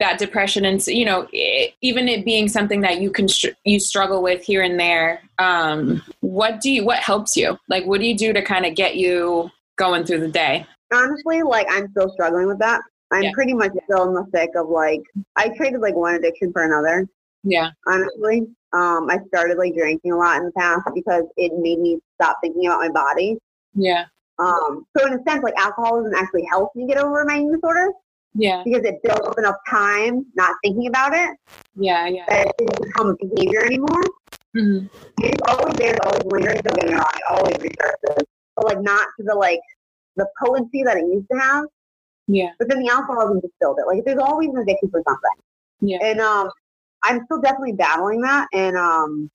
that depression and you know it, even it being something that you can str- you struggle with here and there um what do you what helps you like what do you do to kind of get you going through the day Honestly, like I'm still struggling with that. I'm Yeah. pretty much still in the thick of like I traded like one addiction for another. yeah honestly. Um, I started like drinking a lot in the past because it made me stop thinking about my body. yeah Um, so in a sense, like alcoholism actually helped me get over my eating disorder yeah because it built up enough time not thinking about it yeah yeah that it didn't become a behavior anymore. Mhm. It's always there, it's always lingering, don't get me wrong, it always resurfaces. But like not to the like the potency that it used to have. yeah But then the alcoholism distilled it. Like there's always an addiction for something. Yeah. And um I'm still definitely battling that and um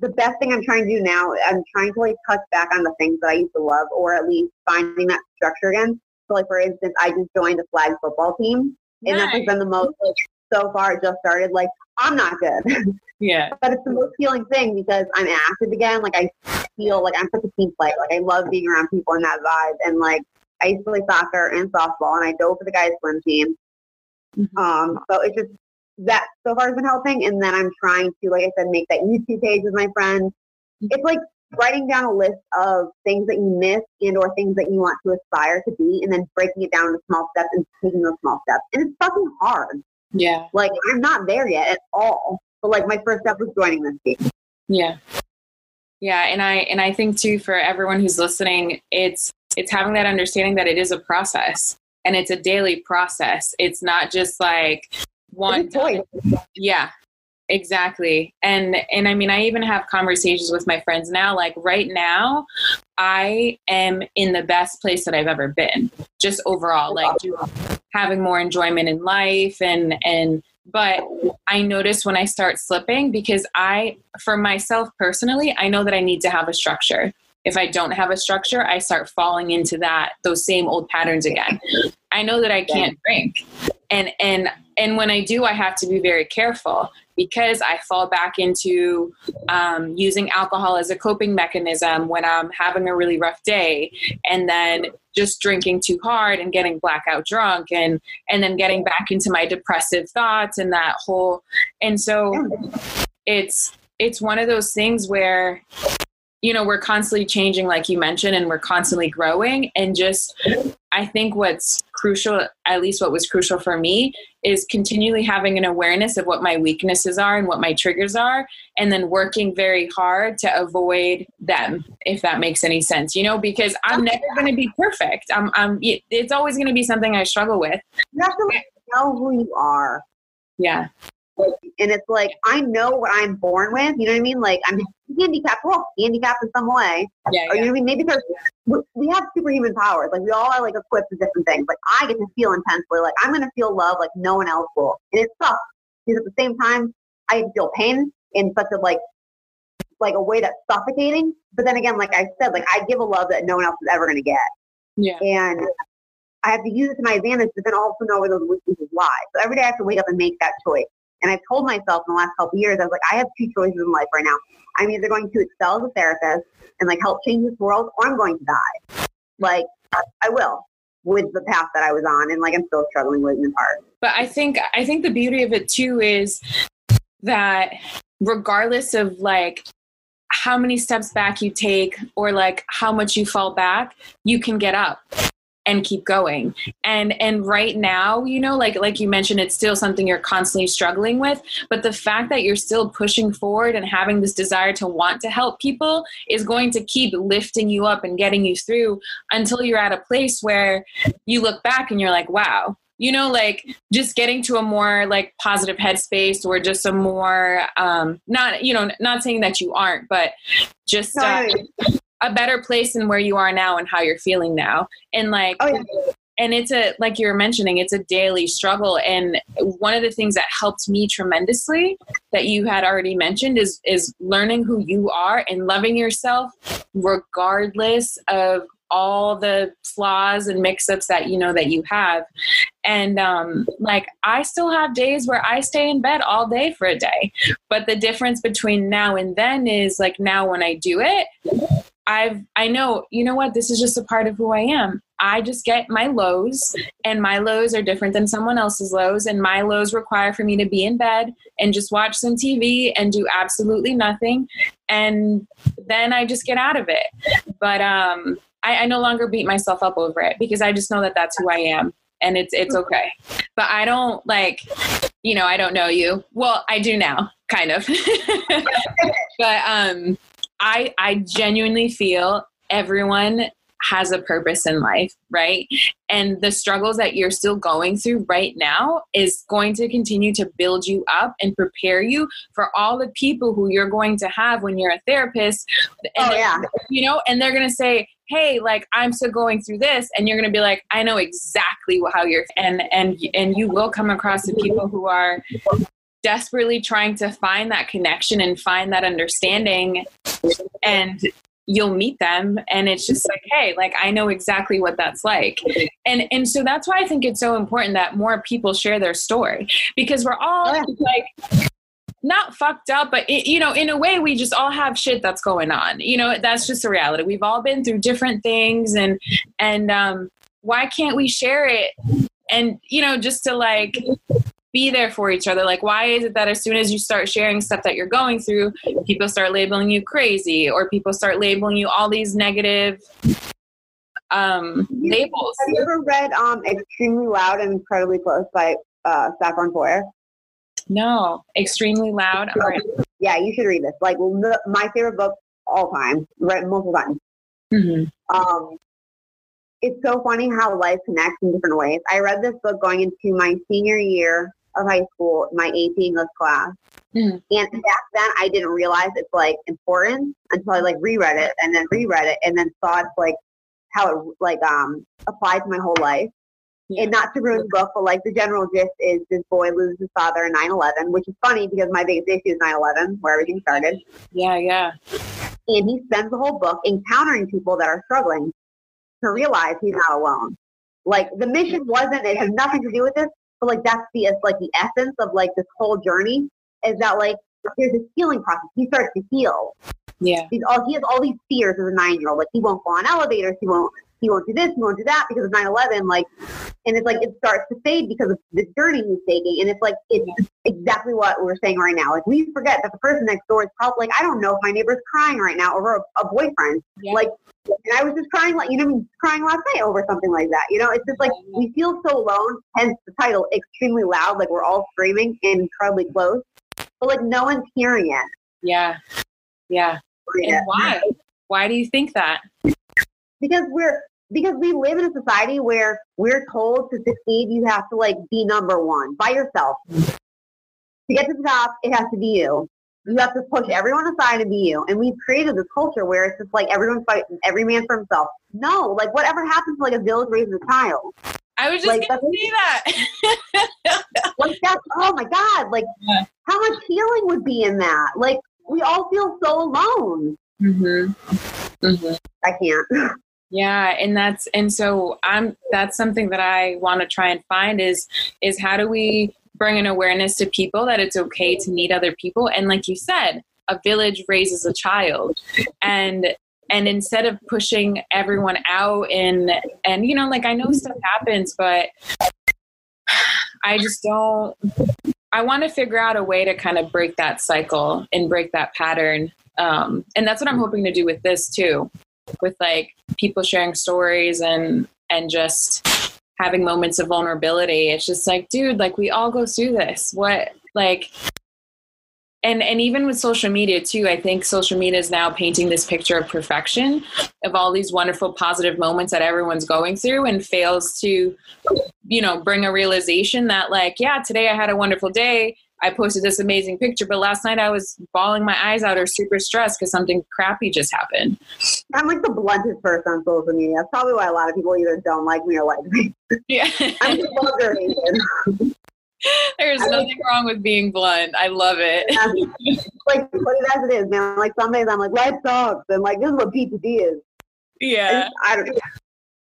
the best thing I'm trying to do now, I'm trying to like cut back on the things that I used to love or at least finding that structure again. So like for instance, I just joined the flag football team and that's Nice. been the most like so far it just started like I'm not good. yeah but it's the most healing thing because I'm active again. Like I feel like I'm such a team player. Like I love being around people in that vibe. And like I used to play soccer and softball, and I dove for the guys swim team. Mm-hmm. Um, so it's just that so far has been helping. And then I'm trying to, like I said, make that YouTube page with my friends. It's like writing down a list of things that you miss and or things that you want to aspire to be, and then breaking it down into small steps and taking those small steps. And it's fucking hard. Yeah. Like I'm not there yet at all. But like my first step was joining this team. Yeah. Yeah, and I and I think too for everyone who's listening, it's it's having that understanding that it is a process and it's a daily process. It's not just like one time. Yeah. Exactly. And and I mean I even have conversations with my friends now like right now I am in the best place that I've ever been. Just overall like having more enjoyment in life and and but I notice when I start slipping because I, for myself personally, I know that I need to have a structure. If I don't have a structure, I start falling into that those same old patterns again. I know that I can't drink, and and and when I do, I have to be very careful because I fall back into um, using alcohol as a coping mechanism when I'm having a really rough day, and then just drinking too hard and getting blackout drunk and and then getting back into my depressive thoughts and that whole and so it's it's one of those things where you know we're constantly changing like you mentioned and we're constantly growing. And just i think what's crucial at least what was crucial for me is continually having an awareness of what my weaknesses are and what my triggers are and then working very hard to avoid them if that makes any sense you know because i'm never going to be perfect. I'm i'm it's always going to be something i struggle with. You have to know who you are. Yeah and it's like I know what I'm born with. You know what I mean? Like I'm handicapped. Well, handicapped in some way. Yeah. Or, you know what I mean? Maybe because we have superhuman powers. Like we all are like equipped with different things. Like I get to feel intensely. Like I'm gonna feel love like no one else will, and it sucks because at the same time I feel pain in such a like like a way that's suffocating. But then again, like I said, like I give a love that no one else is ever gonna get. Yeah. And I have to use it to my advantage, but then also know where those weaknesses lie. So every day I have to wake up and make that choice. And I've told myself in the last couple years, I was like, I have two choices in life right now. I'm either going to excel as a therapist and like help change this world, or I'm going to die. Like I will with the path that I was on, and like I'm still struggling with in part. But I think I think the beauty of it too is that regardless of like how many steps back you take or like how much you fall back, you can get up and keep going. And and right now you know like like you mentioned it's still something you're constantly struggling with but the fact that you're still pushing forward and having this desire to want to help people is going to keep lifting you up and getting you through until you're at a place where you look back and you're like wow. You know like just getting to a more like positive headspace or just a more um not you know not saying that you aren't but just uh, a better place than where you are now and how you're feeling now. And like, oh, yeah. and it's a, like you were mentioning, it's a daily struggle. And one of the things that helped me tremendously that you had already mentioned is, is learning who you are and loving yourself regardless of all the flaws and mix-ups that you know that you have and um, like i still have days where i stay in bed all day for a day but the difference between now and then is like now when i do it I've I know, you know what, this is just a part of who I am. I just get my lows and my lows are different than someone else's lows and my lows require for me to be in bed and just watch some TV and do absolutely nothing and then I just get out of it. But um I, I no longer beat myself up over it because I just know that that's who I am and it's it's okay. But I don't like you know, I don't know you. Well, I do now, kind of. but um I I genuinely feel everyone has a purpose in life, right? And the struggles that you're still going through right now is going to continue to build you up and prepare you for all the people who you're going to have when you're a therapist. And oh, yeah. You know, and they're going to say, hey like i'm still going through this and you're going to be like i know exactly how you're and and and you will come across the people who are desperately trying to find that connection and find that understanding and you'll meet them and it's just like hey like i know exactly what that's like and and so that's why i think it's so important that more people share their story because we're all like not fucked up, but it, you know, in a way, we just all have shit that's going on. You know, that's just a reality. We've all been through different things, and and um, why can't we share it? And you know, just to like be there for each other. Like, why is it that as soon as you start sharing stuff that you're going through, people start labeling you crazy, or people start labeling you all these negative um, labels? Have you ever read um, "Extremely Loud and Incredibly Close" by uh, Safran Foer? No, extremely loud. All right. Yeah, you should read this. Like the, my favorite book all time. Read multiple times. Mm-hmm. Um, it's so funny how life connects in different ways. I read this book going into my senior year of high school, my AP English class. Mhm. And back then I didn't realize it's like important until I like reread it and then reread it and then saw it's like how it like um applied to my whole life. Yeah. And not to ruin the book, but like the general gist is this boy loses his father in 9-11, which is funny because my biggest issue is 9-11, where everything started. Yeah, yeah. And he spends the whole book encountering people that are struggling to realize he's not alone. Like the mission wasn't, it has nothing to do with this, but like that's the, it's like the essence of like this whole journey is that like there's this healing process. He starts to heal. Yeah. He's all, he has all these fears as a nine year old. Like he won't go on elevators. He won't, he won't do this. He won't do that because of 9-11. Like, and it's like, it starts to fade because of the journey he's taking. And it's like, it's exactly what we're saying right now. Like we forget that the person next door is probably like, I don't know if my neighbor's crying right now over a, a boyfriend. Yeah. Like, and I was just crying, like, you know, I mean, crying last night over something like that. You know, it's just like we feel so alone, hence the title, extremely loud, like we're all screaming and incredibly close. But like no one's hearing it. Yeah. Yeah. And why? Why do you think that? Because we're because we live in a society where we're told to succeed, you have to like be number one by yourself. To get to the top, it has to be you. You have to push everyone aside and be you. And we've created this culture where it's just like everyone's fighting, every man for himself. No, like whatever happens to like a village raising a child. I was just Like, gonna say that. Like that's oh my God, like Yeah. how much healing would be in that? Like we all feel so alone. mm-hmm. Mm-hmm. I can't. Yeah, and that's and so I'm that's something that I want to try and find is is how do we bring an awareness to people that it's okay to meet other people? And like you said, a village raises a child. And and instead of pushing everyone out and and you know like I know stuff happens but I just don't I want to figure out a way to kind of break that cycle and break that pattern. Um, and that's what I'm hoping to do with this too with like people sharing stories and and just having moments of vulnerability. It's just like dude like we all go through this. What like and and even with social media too i think social media is now painting this picture of perfection of all these wonderful positive moments that everyone's going through and fails to you know bring a realization that like yeah today i had a wonderful day i posted this amazing picture but last night i was bawling my eyes out or super stressed because something crappy just happened I'm like the bluntest person on social media. That's probably why a lot of people either don't like me or like me. yeah I'm just vulgar there's I nothing wrong with being blunt i love it like it as it is, man. Like some days I'm like, life sucks, and like this is what PTD is. Yeah I don't.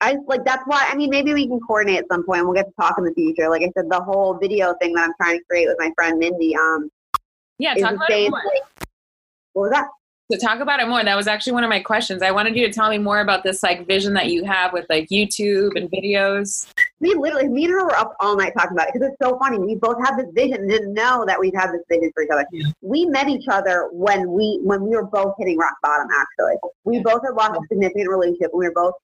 I like that's why. I mean, maybe we can coordinate at some point. and We'll get to talk in the future. Like I said, the whole video thing that I'm trying to create with my friend Mindy. Um, yeah talk about it more Like, what was that? to talk about it more that was actually one of my questions i wanted you to tell me more about this like vision that you have with like youtube and videos We literally, me and her were up all night talking about it because it's so funny. We both had this vision and didn't know that we'd had this vision for each other. Yeah. We met each other when we when we were both hitting rock bottom. Actually, we both had lost a significant relationship. We were both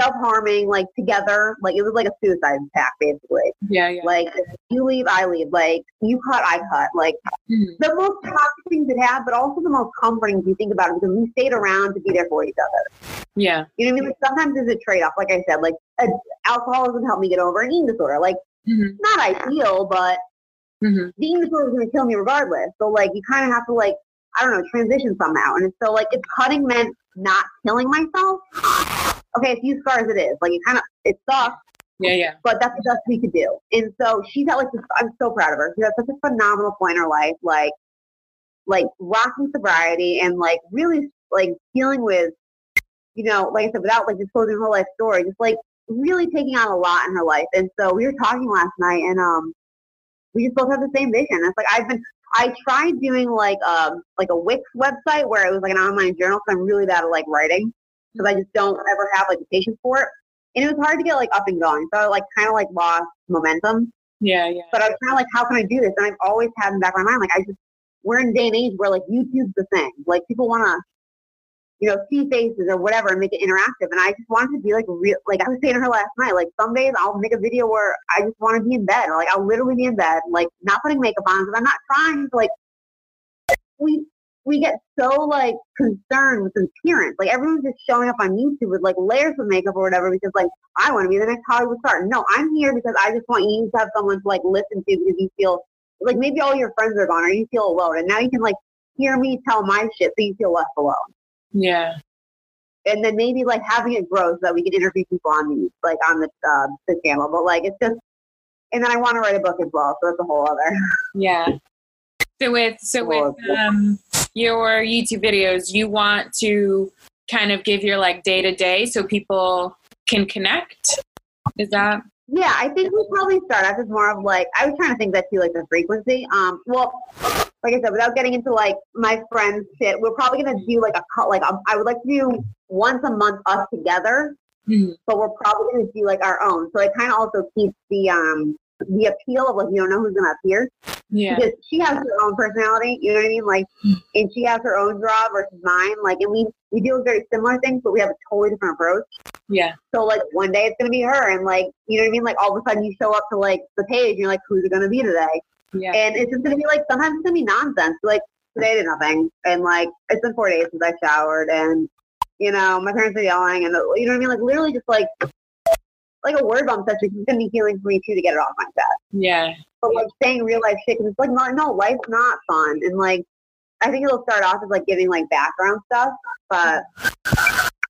self harming, like together. Like it was like a suicide pact, basically. yeah yeah Like you leave, I leave. Like you cut, I cut. Like Mhm. the most toxic things it had, but also the most comforting if you think about it because we stayed around to be there for each other. yeah You know what I mean? Like sometimes there's a trade off. Like I said, like uh, alcoholism helped me get over an eating disorder. Like Mhm. not ideal, but Mhm. the eating disorder was going to kill me regardless. So like you kind of have to like I don't know transition somehow. And so like if cutting meant not killing myself, okay, a few scars it is. Like it kind of it sucks, yeah yeah but that's the best we could do. And so she's at like this, I'm so proud of her. She's at such a phenomenal point in her life, like like rocking sobriety and like really like dealing with, you know, like I said, without like disclosing her whole life story, just like really taking on a lot in her life. And so we were talking last night and um we just both have the same vision. It's like I've been I tried doing like um like a Wix website where it was like an online journal. Cause I'm really bad at like writing because I just don't ever have like the patience for it. And it was hard to get like up and going. So I like kind of like lost momentum. Yeah, yeah. But I was kind of like, how can I do this? And I've always had in the back of my mind, like I just we're in a day and age where like YouTube's the thing. Like people want to, you know, see faces or whatever and make it interactive. And I just wanted to be like real. Like I was saying to her last night, like some days I'll make a video where I just want to be in bed, or like I'll literally be in bed, like not putting makeup on because I'm not trying to like. We we get so like concerned with appearance. Like everyone's just showing up on YouTube with like layers of makeup or whatever because like I want to be the next Hollywood star. No, I'm here because I just want you to have someone to like listen to because you feel like maybe all your friends are gone or you feel alone and now you can like hear me tell my shit so you feel less alone. Yeah. And then maybe like having it grow so that we can interview people on these, like on the uh, the channel. But like it's just and then I want to write a book as well, so that's a whole other. Yeah. So with so with um, your YouTube videos, you want to kind of give your like day to day so people can connect. Is that? Yeah, I think we probably start off as more of like I was trying to think that too, like the frequency. Um, well, like I said, without getting into like my friends shit, we're probably gonna do like a cut. Like um, I would like to do once a month us together, Mhm. but we're probably gonna do like our own. So it kind of also keeps the um the appeal of like you don't know who's gonna appear Yeah. because she has her own personality. You know what I mean? Like, and she has her own draw versus mine. Like, and we we do very similar things, but we have a totally different approach. Yeah. So like one day it's gonna be her, and like you know what I mean. Like all of a sudden you show up to like the page, and you're like, who's it gonna be today? Yeah. And it's just gonna be like sometimes it's gonna be nonsense. Like today I did nothing, and like it's been four days since I showered, and you know my parents are yelling, and you know what I mean. Like literally just like like a word bump session. It's gonna be healing for me too to get it off my chest. Yeah. But like saying real life shit, 'cause it's like no, no, life's not fun, and like I think it'll start off as like giving like background stuff, but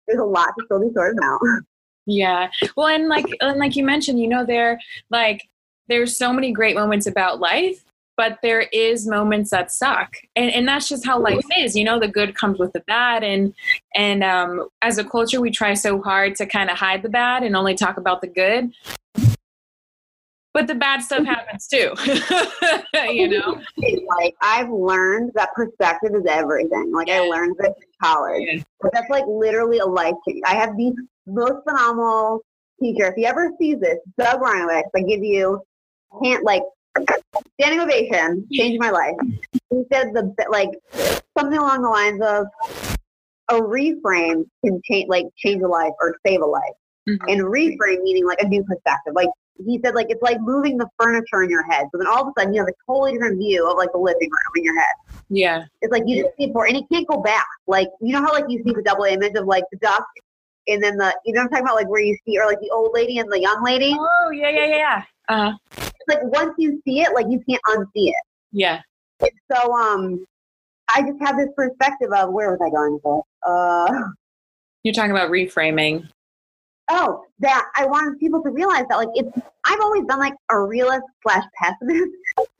there's a lot to still be sorted out. Yeah. Well, and like and like you mentioned, you know, there like there's so many great moments about life, but there is moments that suck. And and that's just how life is. You know, the good comes with the bad and and um as a culture we try so hard to kind of hide the bad and only talk about the good. But the bad stuff happens too. you know? like I've learned that perspective is everything. Like I learned this in college. Yeah. But that's like literally a life change. I have the most phenomenal teacher. If he ever sees this, Doug Reinowitz, I give you can't like standing ovation, changed my life. He said the like something along the lines of a reframe can change like change a life or save a life. Mhm. And reframe meaning like a new perspective. Like he said, like it's like moving the furniture in your head. So then all of a sudden you have a totally different view of like the living room in your head. Yeah. It's like you just see it for, and it can't go back. Like you know how like you see the double image of like the duck, and then the you know what I'm talking about, like where you see or like the old lady and the young lady. Oh, yeah, yeah, yeah, yeah. Uh, It's like once you see it, like you can't unsee it. yeah. So um, I just have this perspective of where was I going with it? Uh, You're talking about reframing. oh, that I wanted people to realize that like it's. I've always been like a realist slash pessimist.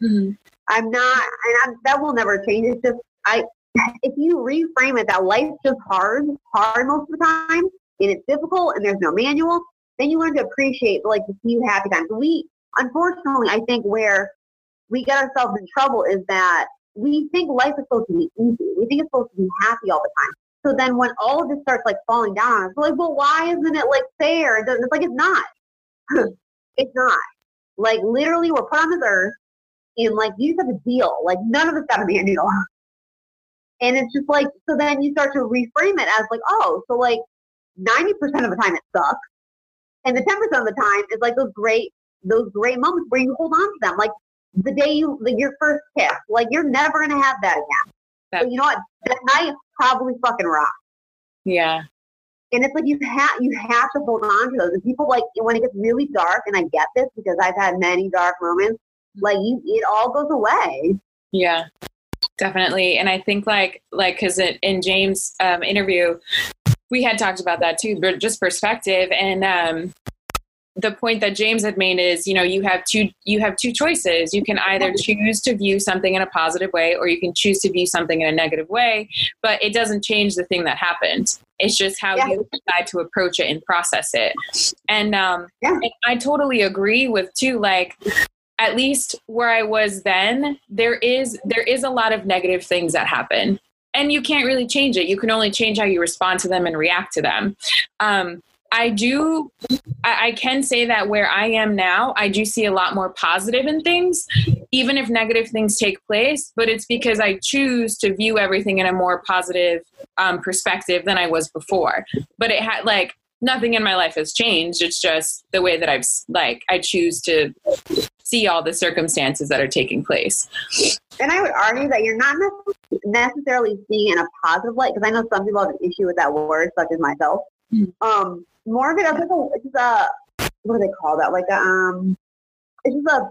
Mhm. I'm not, and I'm, that will never change. It's just I. If you reframe it that life's just hard, hard most of the time, and it's difficult, and there's no manual, then you learn to appreciate like the few happy times. We, unfortunately, I think where we get ourselves in trouble is that we think life is supposed to be easy. We think it's supposed to be happy all the time. So then when all of this starts like falling down we're like, well, why isn't it like fair? It It's like it's not. it's not. Like literally, we're put on this earth and like you just have to deal. Like none of us got a manual. And it's just like so then you start to reframe it as like, oh, so like ninety percent of the time it sucks. And the ten percent of the time is like those great those great moments where you hold on to them. Like the day you like your first kiss. Like you're never gonna have that again. But you know what? That night probably fucking rock. Yeah. And it's like you have you have to hold on to those. And people like when it gets really dark, and I get this because I've had many dark moments. Like you, it all goes away. Yeah, definitely. And I think like like because in James' um, interview, we had talked about that too, but just perspective. And um, the point that James had made is, you know, you have two you have two choices. You can either choose to view something in a positive way, or you can choose to view something in a negative way. But it doesn't change the thing that happened. It's just how Yeah. you decide to approach it and process it. And um, Yeah. and I totally agree with too. Like at least where I was then, there is there is a lot of negative things that happen. And you can't really change it. You can only change how you respond to them and react to them. Um, I do, I, I, can say that where I am now, I do see a lot more positive in things, even if negative things take place. But it's because I choose to view everything in a more positive um, perspective than I was before. But it had like nothing in my life has changed. It's just the way that I've like I choose to see all the circumstances that are taking place. And I would argue that you're not necessarily seeing in a positive light because I know some people have an issue with that word, such as myself. Mm-hmm. Um, more of it as like a, it's a what do they call that? Like a um, it's just a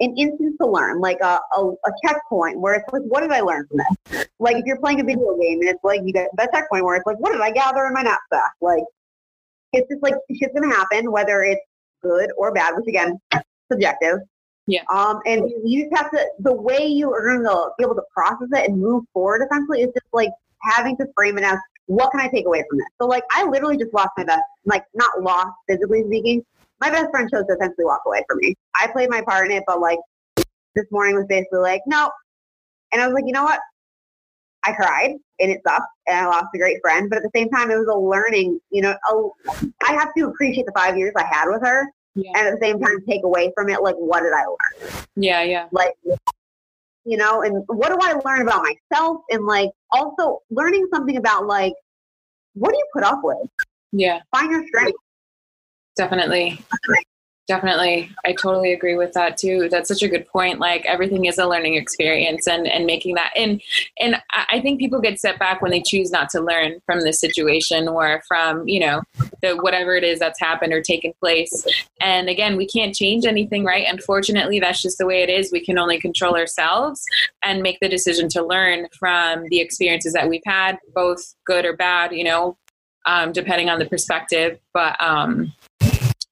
an instance to learn, like a, a, a, checkpoint where it's like, what did I learn from this? Like if you're playing a video game and it's like you get that checkpoint where it's like, what did I gather in my knapsack? Like it's just like shit's gonna happen, whether it's good or bad, which again, subjective. Yeah. Um, and you just have to the way you are gonna be able to process it and move forward essentially is just like having to frame it as what can I take away from this? So like I literally just lost my best like not lost physically speaking. My best friend chose to essentially walk away from me. I played my part in it, but like this morning was basically like, no. And I was like, you know what? I cried and it sucked and I lost a great friend, but at the same time, it was a learning, you know, a, I have to appreciate the five years I had with her yeah. and at the same time take away from it, like, what did I learn? Yeah, yeah. Like, you know, and what do I learn about myself? And like also learning something about like, what do you put up with? Yeah. Find your strength. Definitely. Definitely. I totally agree with that too. That's such a good point. Like everything is a learning experience and, and making that and and I think people get set back when they choose not to learn from this situation or from, you know, the whatever it is that's happened or taken place. And again, we can't change anything, right? Unfortunately, that's just the way it is. We can only control ourselves and make the decision to learn from the experiences that we've had, both good or bad, you know, um, depending on the perspective. But um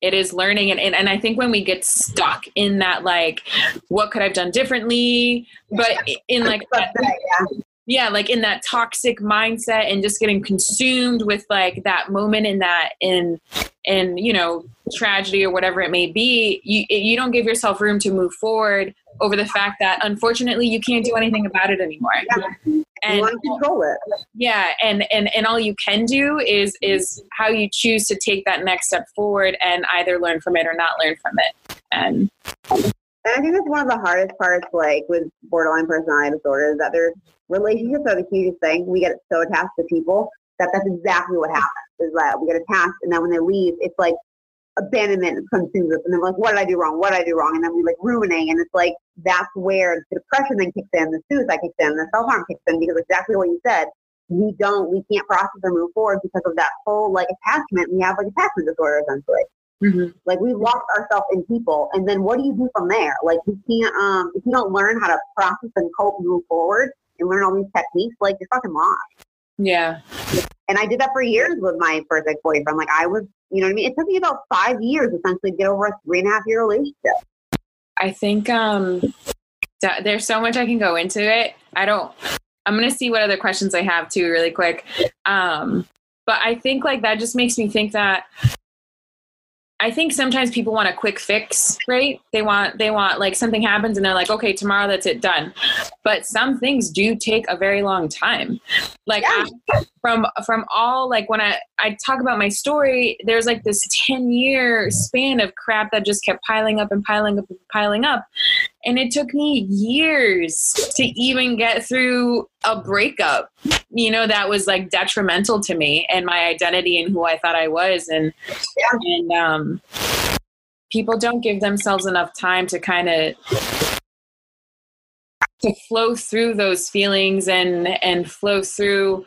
it is learning. And, and, and i think when we get stuck in that like what could i've done differently? But in like yeah. like in that toxic mindset and just getting consumed with like that moment in that in in you know tragedy or whatever it may be you you don't give yourself room to move forward over the fact that unfortunately you can't do anything about it anymore. Yeah and you want to control it yeah and and and all you can do is is how you choose to take that next step forward and either learn from it or not learn from it and and I think that's one of the hardest parts, like with borderline personality disorder, is that there's relationships are the hugest thing. We get so attached to people that that's exactly what happens. Is that we get attached, and then when they leave, it's like abandonment consumes us, and then we're like, what did I do wrong? What did I do wrong? And then we like ruining, and it's like that's where the depression then kicks in, the suicide kicks in, the self harm kicks in, because exactly what you said, we don't, we can't process or move forward because of that whole like attachment. We have like attachment disorder essentially. Mm-hmm. Like we lost ourselves in people, and then what do you do from there? Like you can't, um, if you don't learn how to process and cope and move forward and learn all these techniques, like you're fucking lost. Yeah. And I did that for years with my first ex boyfriend. Like I was you know what I mean? It took me about five years essentially to get over a three and a half year relationship. I think um, there's so much I can go into it. I don't. I'm gonna see what other questions I have too, really quick. Um, but I think like that just makes me think that I think sometimes people want a quick fix, right? They want they want like something happens and they're like, okay, tomorrow that's it done. But some things do take a very long time. Like yeah. I, from from all like when I I talk about my story, there's like this 10 year span of crap that just kept piling up and piling up and piling up. And it took me years to even get through a breakup, you know, that was like detrimental to me and my identity and who I thought I was. And, yeah. and, um, people don't give themselves enough time to kind of to flow through those feelings and and flow through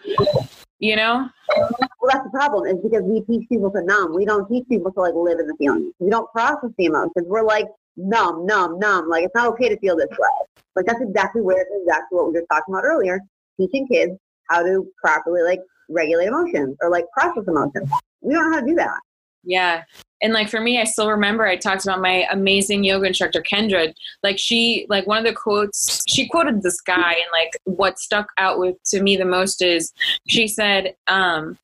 you know well that's the problem is because we teach people to numb we don't teach people to like live in the feelings we don't process the emotions we're like numb, numb, numb. Like it's not okay to feel this way. Like that's exactly where exactly what we were talking about earlier. Teaching kids how to properly like regulate emotions or like process emotions. We don't know how to do that. Yeah. And like for me, I still remember I talked about my amazing yoga instructor, Kendra. Like she, like one of the quotes, she quoted this guy, and like what stuck out with to me the most is she said, um,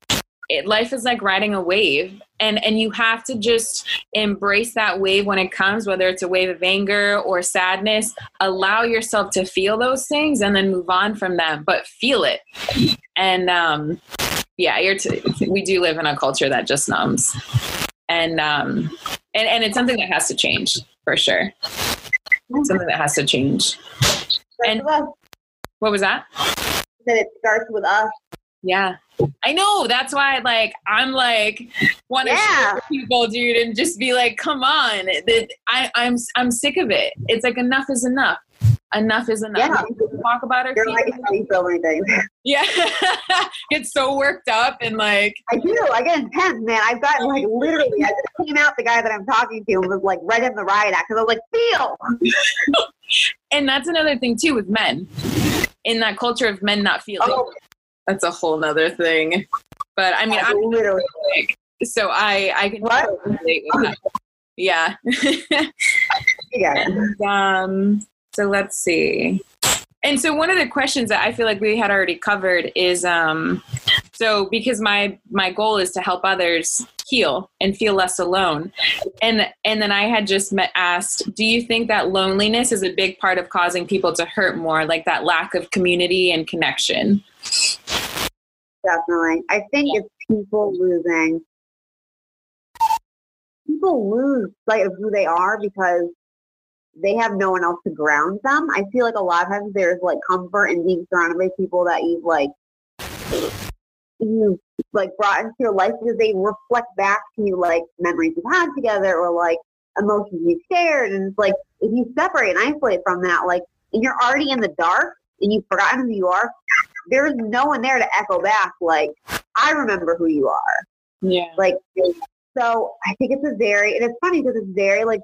it, life is like riding a wave and and you have to just embrace that wave when it comes whether it's a wave of anger or sadness. Allow yourself to feel those things and then move on from them but feel it. And um yeah you're t- we do live in a culture that just numbs. And um and, and it's something that has to change for sure. It's something that has to change. And what was that? That it starts with us yeah. I know. That's why like I'm like want to yeah. people, dude, and just be like, come on. I, I'm I'm sick of it. It's like enough is enough. Enough is enough. Yeah. Talk about it. You're like so many things. Yeah. get so worked up and like I do. I get intense, man. I've gotten like literally I just came out the guy that I'm talking to and was like right in the riot act because I was like, feel And that's another thing too with men. In that culture of men not feeling. Oh that's a whole nother thing. But I mean, I'm literally so I I can relate with that. Yeah. yeah. And, um. So let's see. And so one of the questions that I feel like we had already covered is um so because my my goal is to help others heal and feel less alone and and then i had just met, asked do you think that loneliness is a big part of causing people to hurt more like that lack of community and connection Definitely. I think yeah. it's people losing. People lose sight of who they are because they have no one else to ground them. I feel like a lot of times there's like comfort in being surrounded by people that you've like you like brought into your life because they reflect back to you like memories you've had together or like emotions you've shared. And it's like if you separate and isolate from that, like and you're already in the dark and you've forgotten who you are, there's no one there to echo back like i remember who you are. Yeah. Like so i think it's a very and it's funny because it's very like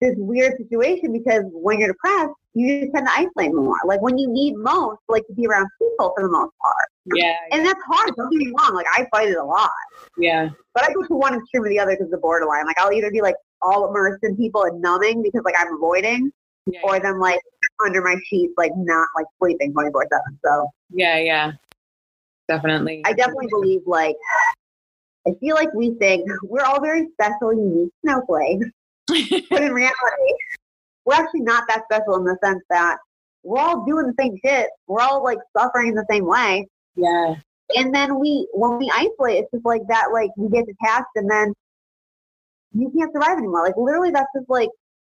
this weird situation because when you're depressed you just tend to isolate more. Like when you need most like to be around people for the most part. Yeah. And that's hard don't get me wrong like i fight it a lot. Yeah. But i go to one extreme or the other because the borderline. Like i'll either be like all immersed in people and numbing because like i'm avoiding yeah, or then like under my sheets, like not like sleeping 24 7. So, yeah, yeah, definitely. I definitely believe like, I feel like we think we're all very special, unique snowflakes. but in reality, we're actually not that special in the sense that we're all doing the same shit. We're all like suffering the same way. Yeah. And then we, when we isolate, it's just like that, like we get detached and then you can't survive anymore. Like literally, that's just like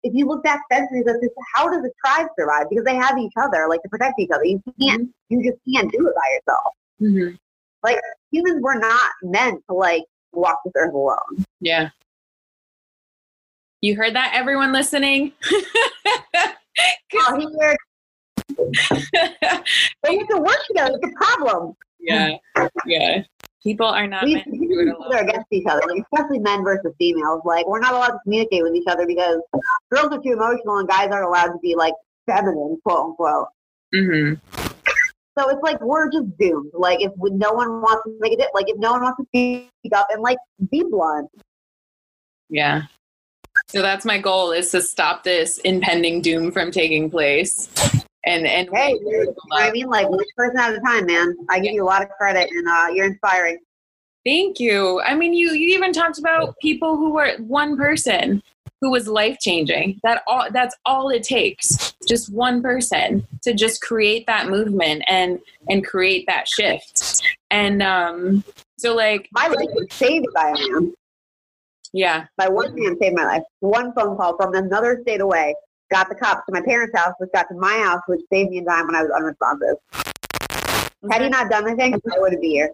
if you look back centuries at this, how does a tribe survive? Because they have each other, like to protect each other. You can't, you just can't do it by yourself. Mm-hmm. Like humans were not meant to like walk this earth alone. Yeah. You heard that, everyone listening? oh, he heard. they have to work together. It's a problem. Yeah. Yeah people are not we, meant to do it alone. against each other, especially men versus females. Like we're not allowed to communicate with each other because girls are too emotional and guys aren't allowed to be like feminine, quote unquote. Mm-hmm. So it's like we're just doomed. Like if no one wants to make it, like if no one wants to speak up and like be blunt. Yeah. So that's my goal is to stop this impending doom from taking place. And and hey, I mean, like one person at a time, man. I give you a lot of credit, and uh, you're inspiring. Thank you. I mean, you you even talked about people who were one person who was life changing. That all that's all it takes. Just one person to just create that movement and and create that shift. And um, so like my life was saved by a man. Yeah, by one man saved my life. One phone call from another state away got the cops to my parents' house, which got to my house, which saved me a dime when I was unresponsive. Had he not done anything, I wouldn't be here.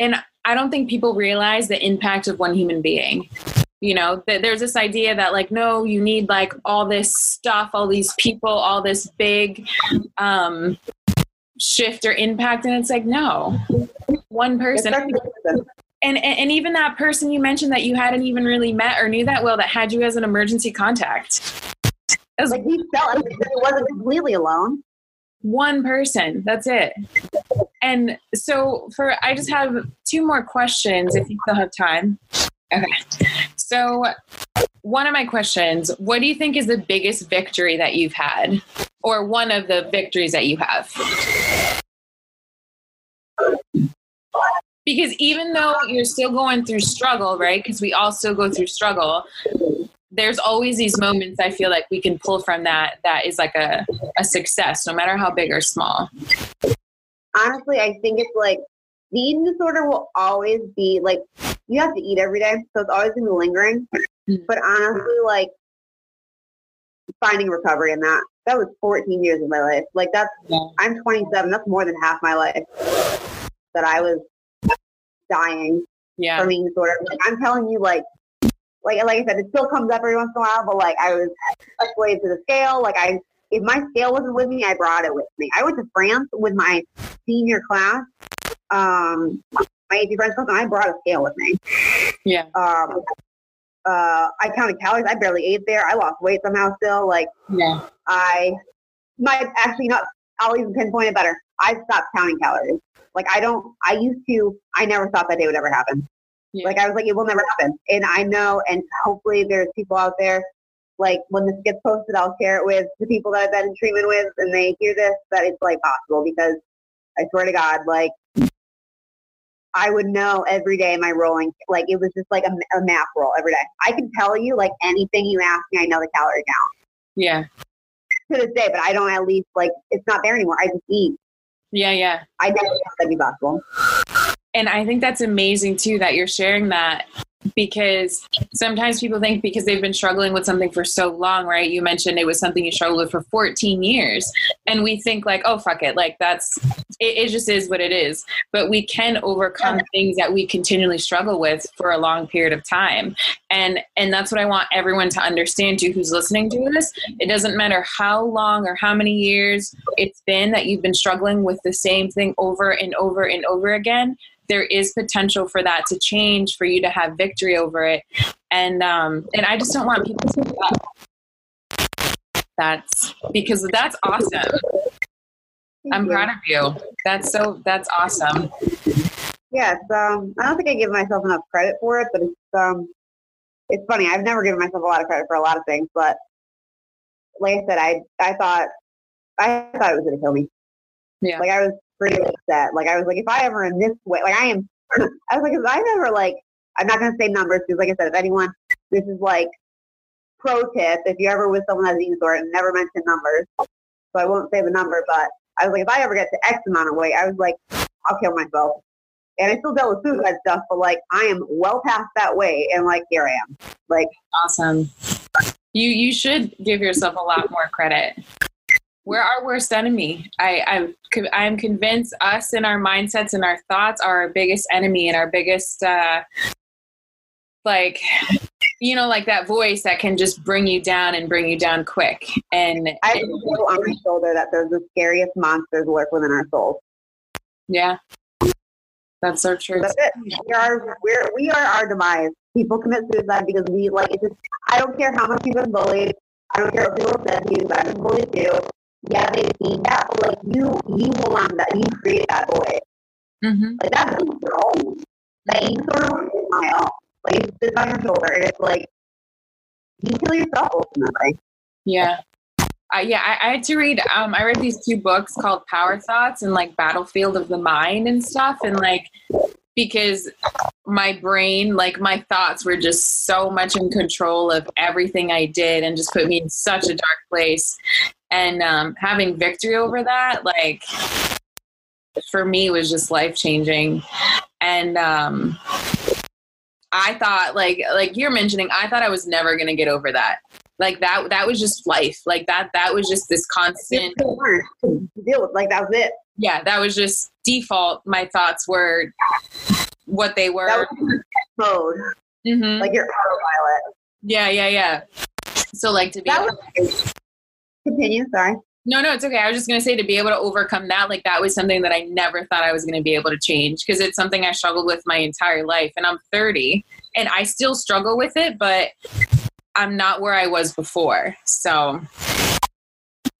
And I don't think people realize the impact of one human being. You know, there's this idea that like, no, you need like all this stuff, all these people, all this big um, shift or impact, and it's like, no, one person. And, and even that person you mentioned that you hadn't even really met or knew that well that had you as an emergency contact was like he felt like he wasn't completely alone. One person. That's it. And so for I just have two more questions if you still have time. Okay. So one of my questions, what do you think is the biggest victory that you've had? Or one of the victories that you have? because even though you're still going through struggle, right? Because we all still go through struggle. There's always these moments I feel like we can pull from that that is like a, a success, no matter how big or small. Honestly, I think it's like the eating disorder will always be like you have to eat every day, so it's always gonna be lingering. Mm-hmm. But honestly, like finding recovery in that that was 14 years of my life. Like that's yeah. I'm 27. That's more than half my life that I was dying yeah. from eating disorder. Like I'm telling you, like like like I said, it still comes up every once in a while. But like I was escalated to the scale. Like I, if my scale wasn't with me, I brought it with me. I went to France with my senior class. Um, my AP French class, and I brought a scale with me. Yeah. Um, uh, I counted calories. I barely ate there. I lost weight somehow still. Like, yeah. I might actually not, I'll even pinpoint it better. I stopped counting calories. Like, I don't, I used to, I never thought that day would ever happen. Yeah. Like, I was like, it will never happen. And I know, and hopefully there's people out there, like, when this gets posted, I'll share it with the people that I've been in treatment with and they hear this, that it's like possible because I swear to God, like, I would know every day my rolling, like it was just like a, a math roll every day. I can tell you like anything you ask me, I know the calorie count. Yeah. To this day, but I don't at least like it's not there anymore. I just eat. Yeah, yeah. I never thought that'd be possible. And I think that's amazing too that you're sharing that because sometimes people think because they've been struggling with something for so long, right? You mentioned it was something you struggled with for 14 years. And we think like, oh, fuck it. Like that's, it, it just is what it is. But we can overcome yeah. things that we continually struggle with for a long period of time. And, and that's what I want everyone to understand too, who's listening to this. It doesn't matter how long or how many years it's been that you've been struggling with the same thing over and over and over again there is potential for that to change for you to have victory over it. And um and i just don't want people to that. that's because that's awesome. I'm proud of you. That's so that's awesome. Yes um i don't think i give myself enough credit for it but it's um it's funny i've never given myself a lot of credit for a lot of things but like i said i i thought i thought it was going to kill me. Yeah. Like i was pretty upset. Like I was like, if I ever in this way, like I am, I was like, if I ever like, I'm not gonna say numbers because, like I said, if anyone, this is like pro tip: if you're ever with someone that's eating disorder, never mention numbers. So I won't say the number, but I was like, if I ever get to X amount of weight, I was like, I'll kill myself. And I still dealt with food suicide stuff, but like I am well past that way, and like here I am. Like awesome. You you should give yourself a lot more credit we're our worst enemy. I, I, I am convinced us and our mindsets and our thoughts are our biggest enemy and our biggest, uh, like, you know, like that voice that can just bring you down and bring you down quick. And I feel on my shoulder that there's the scariest monsters lurk within our souls. Yeah, that's so true. That's it. We are we're we are our demise. People commit suicide because we like it's just I don't care how much you've been bullied. I don't care what people said to you. I've been bullied too yeah, they see that, but like you, you belong that, you create that void. Mm-hmm. Like that's your own. Like you sort of my own. Like it sits on your shoulder, and it's like you kill yourself ultimately. Yeah. Uh, yeah, I, I, had to read. Um, I read these two books called Power Thoughts and like Battlefield of the Mind and stuff, and like because my brain, like my thoughts, were just so much in control of everything I did, and just put me in such a dark place and um, having victory over that like for me was just life changing and um, i thought like like you're mentioning i thought i was never to get over that. Like that that was just life. Like that that was just this constant deal with like that was it. Yeah that was just default my thoughts were what they were. Mode mm-hmm. like your autopilot. Yeah yeah yeah. So like to be that was, Continue. Sorry. No, no, it's okay. I was just going to say to be able to overcome that, like that was something that I never thought I was going to be able to change because it's something I struggled with my entire life. And I'm 30 and I still struggle with it, but I'm not where I was before. So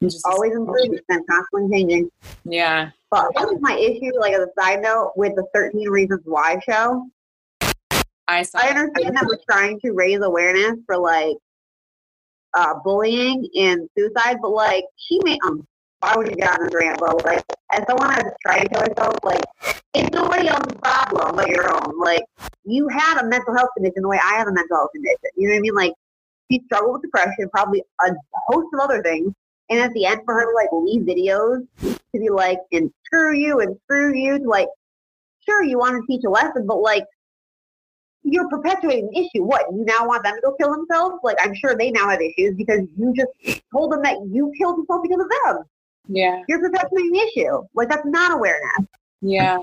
just always improving and constantly changing. Yeah. But that was my issue, like as a side note, with the 13 Reasons Why show. I saw I understand that we're trying to raise awareness for like uh, bullying and suicide, but like she made um why would you get on this rant? But like as someone has tried to kill herself, like it's nobody else's problem but your own. Like you had a mental health condition the way I have a mental health condition. You know what I mean? Like she struggled with depression, probably a host of other things. And at the end, for her to like leave videos to be like, and screw you and screw you, to like, sure, you want to teach a lesson, but like, you're perpetuating an issue. What, you now want them to go kill themselves? Like, I'm sure they now have issues because you just told them that you killed yourself because of them. Yeah. You're perpetuating the issue. Like, that's not awareness. Yeah.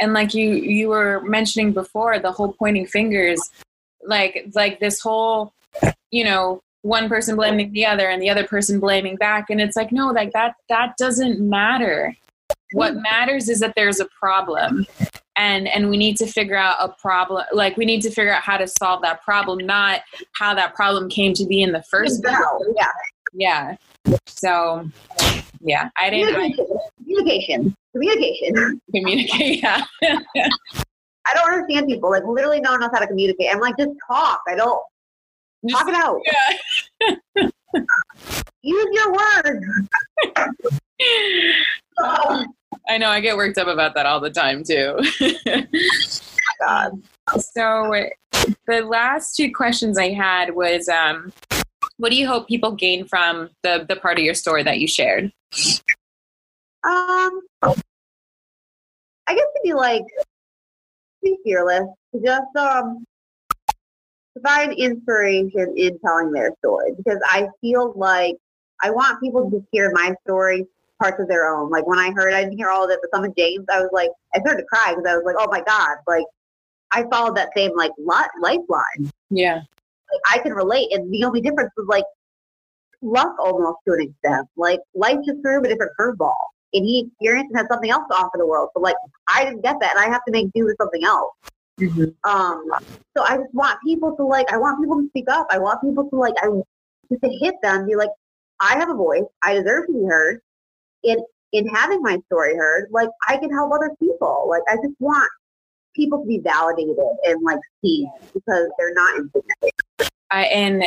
And like you, you were mentioning before, the whole pointing fingers, like, like this whole, you know, one person blaming the other and the other person blaming back and it's like no like that that doesn't matter what hmm. matters is that there's a problem and and we need to figure out a problem like we need to figure out how to solve that problem not how that problem came to be in the first place. yeah. Yeah. So yeah i didn't communication. Communication. Communicate yeah. I don't understand people like literally no one knows how to communicate i'm like just talk i don't just, talk it out. yeah. Use your words I know I get worked up about that all the time too. God. So the last two questions I had was um, what do you hope people gain from the the part of your story that you shared? Um I guess to be like be fearless. Just um provide inspiration in telling their story because I feel like I want people to hear my story parts of their own. Like when I heard, I didn't hear all of it, but some of James, I was like, I started to cry because I was like, oh my God, like I followed that same like lifeline. Yeah. Like, I can relate. And the only difference was like luck almost to an extent. Like life just threw him a different curveball. And he experienced and had something else to offer the world. But like I didn't get that and I have to make do with something else. Mm-hmm. Um, so I just want people to like, I want people to speak up. I want people to like, I just to hit them, be like, I have a voice. I deserve to be heard in in having my story heard, like I can help other people. Like I just want people to be validated and like seen because they're not insignificant. I and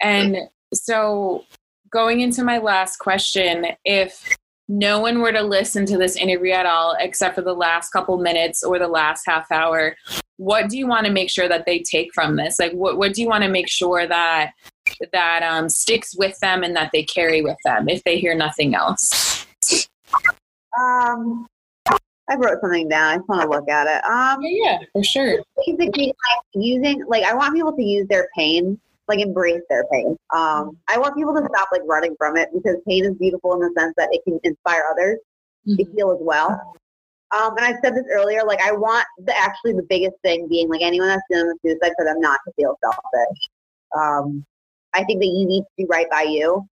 and so going into my last question, if no one were to listen to this interview at all except for the last couple minutes or the last half hour what do you want to make sure that they take from this like what, what do you want to make sure that that um, sticks with them and that they carry with them if they hear nothing else um I wrote something down. I just want to look at it. Um, yeah, yeah, for sure. Basically, like using, like, I want people to use their pain like embrace their pain. Um, I want people to stop like running from it because pain is beautiful in the sense that it can inspire others mm-hmm. to heal as well. Um, and I said this earlier, like I want the actually the biggest thing being like anyone that's dealing with suicide for them not to feel selfish. Um, I think that you need to do right by you.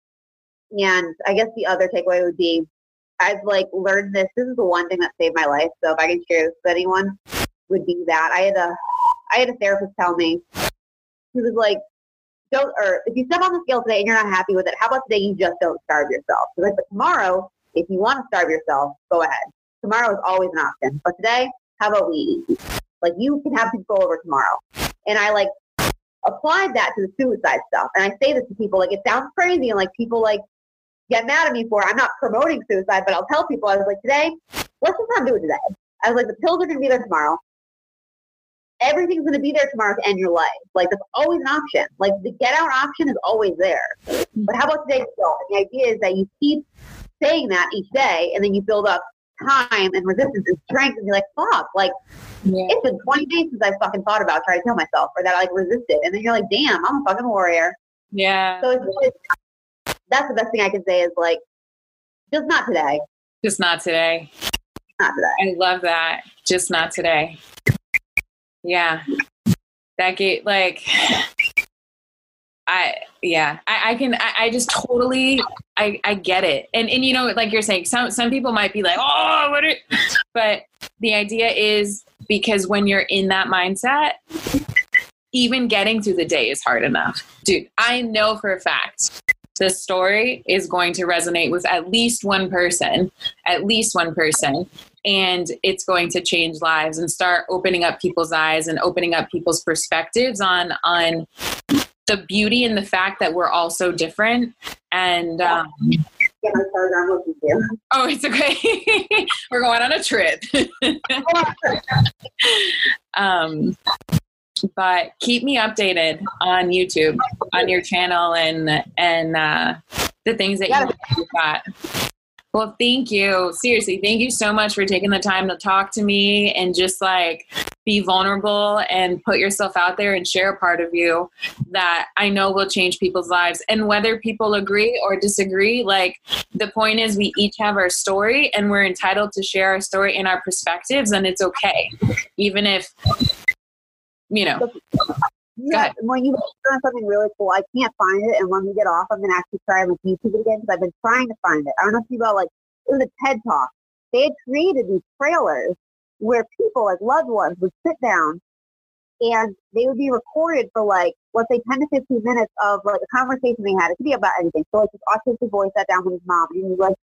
And I guess the other takeaway would be I've like learned this. This is the one thing that saved my life. So if I can share this with anyone, would be that I had a I had a therapist tell me he was like don't, or if you step on the scale today and you're not happy with it, how about today you just don't starve yourself? So like, but tomorrow, if you want to starve yourself, go ahead. Tomorrow is always an option. But today, how about we eat? Like you can have control over tomorrow. And I like applied that to the suicide stuff. And I say this to people, like it sounds crazy and like people like get mad at me for. I'm not promoting suicide, but I'll tell people, I was like, today, let's just not do it today. I was like, the pills are going to be there tomorrow everything's going to be there tomorrow to end your life. Like that's always an option. Like the get out option is always there. But how about today? So the idea is that you keep saying that each day, and then you build up time and resistance and strength, and you're like, fuck, like yeah. it's been 20 days since I fucking thought about trying to kill myself, or that I like resisted, and then you're like, damn, I'm a fucking warrior. Yeah. So it's, that's the best thing I can say is like, just not today. Just not today. Not today. I love that. Just not today. Yeah. That gate, like, I, yeah, I, I can, I, I, just totally, I, I get it. And, and, you know, like you're saying, some, some people might be like, oh, what are, but the idea is because when you're in that mindset, even getting through the day is hard enough. Dude, I know for a fact this story is going to resonate with at least one person, at least one person and it's going to change lives and start opening up people's eyes and opening up people's perspectives on on the beauty and the fact that we're all so different and um, get my charger. I'm looking to. Oh, it's okay. We're going on a trip. um, but keep me updated on YouTube, on your channel, and and uh, the things that Yeah. you got. Well, thank you. Seriously, thank you so much for taking the time to talk to me and just like be vulnerable and put yourself out there and share a part of you that I know will change people's lives. And whether people agree or disagree, like the point is we each have our story and we're entitled to share our story and our perspectives, and it's okay. Even if, you know, Yeah, when you doing something really cool, I can't find it, and when we get off, I'm gonna actually try and like YouTube it again because I've been trying to find it. I don't know if you know, like it was a TED talk. They had created these trailers where people, like loved ones, would sit down and they would be recorded for like let's say 10 to 15 minutes of like a conversation they had. It could be about anything. So like this autistic boy sat down with his mom and he was like,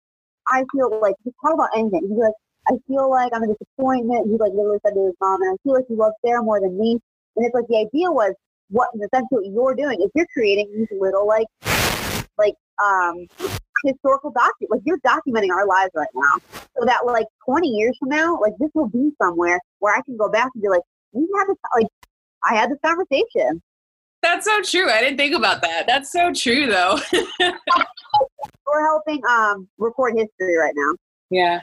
I feel like just tell about anything. He's like, I feel like I'm a disappointment. He like literally said to his mom, and I feel like he loves Sarah more than me. And it's like the idea was what sense what you're doing is you're creating these little like like um historical document like you're documenting our lives right now. So that like twenty years from now, like this will be somewhere where I can go back and be like, we had this like I had this conversation. that's so true. I didn't think about that. That's so true, though. We're helping um record history right now. Yeah.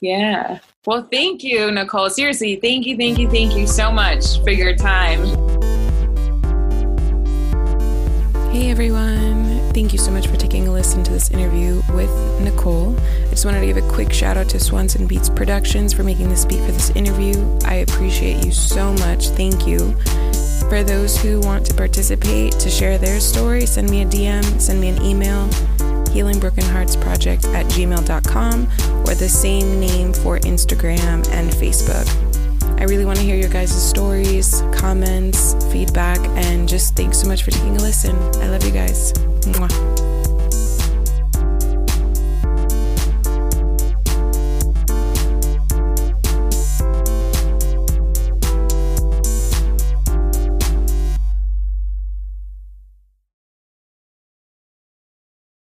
Yeah. Well, thank you, Nicole. Seriously, thank you, thank you, thank you so much for your time. Hey, everyone. Thank you so much for taking a listen to this interview with Nicole. I just wanted to give a quick shout out to Swanson Beats Productions for making this beat for this interview. I appreciate you so much. Thank you. For those who want to participate, to share their story, send me a DM, send me an email healingbrokenheartsproject at gmail.com or the same name for Instagram and Facebook. I really want to hear your guys' stories, comments, feedback, and just thanks so much for taking a listen. I love you guys. Mwah.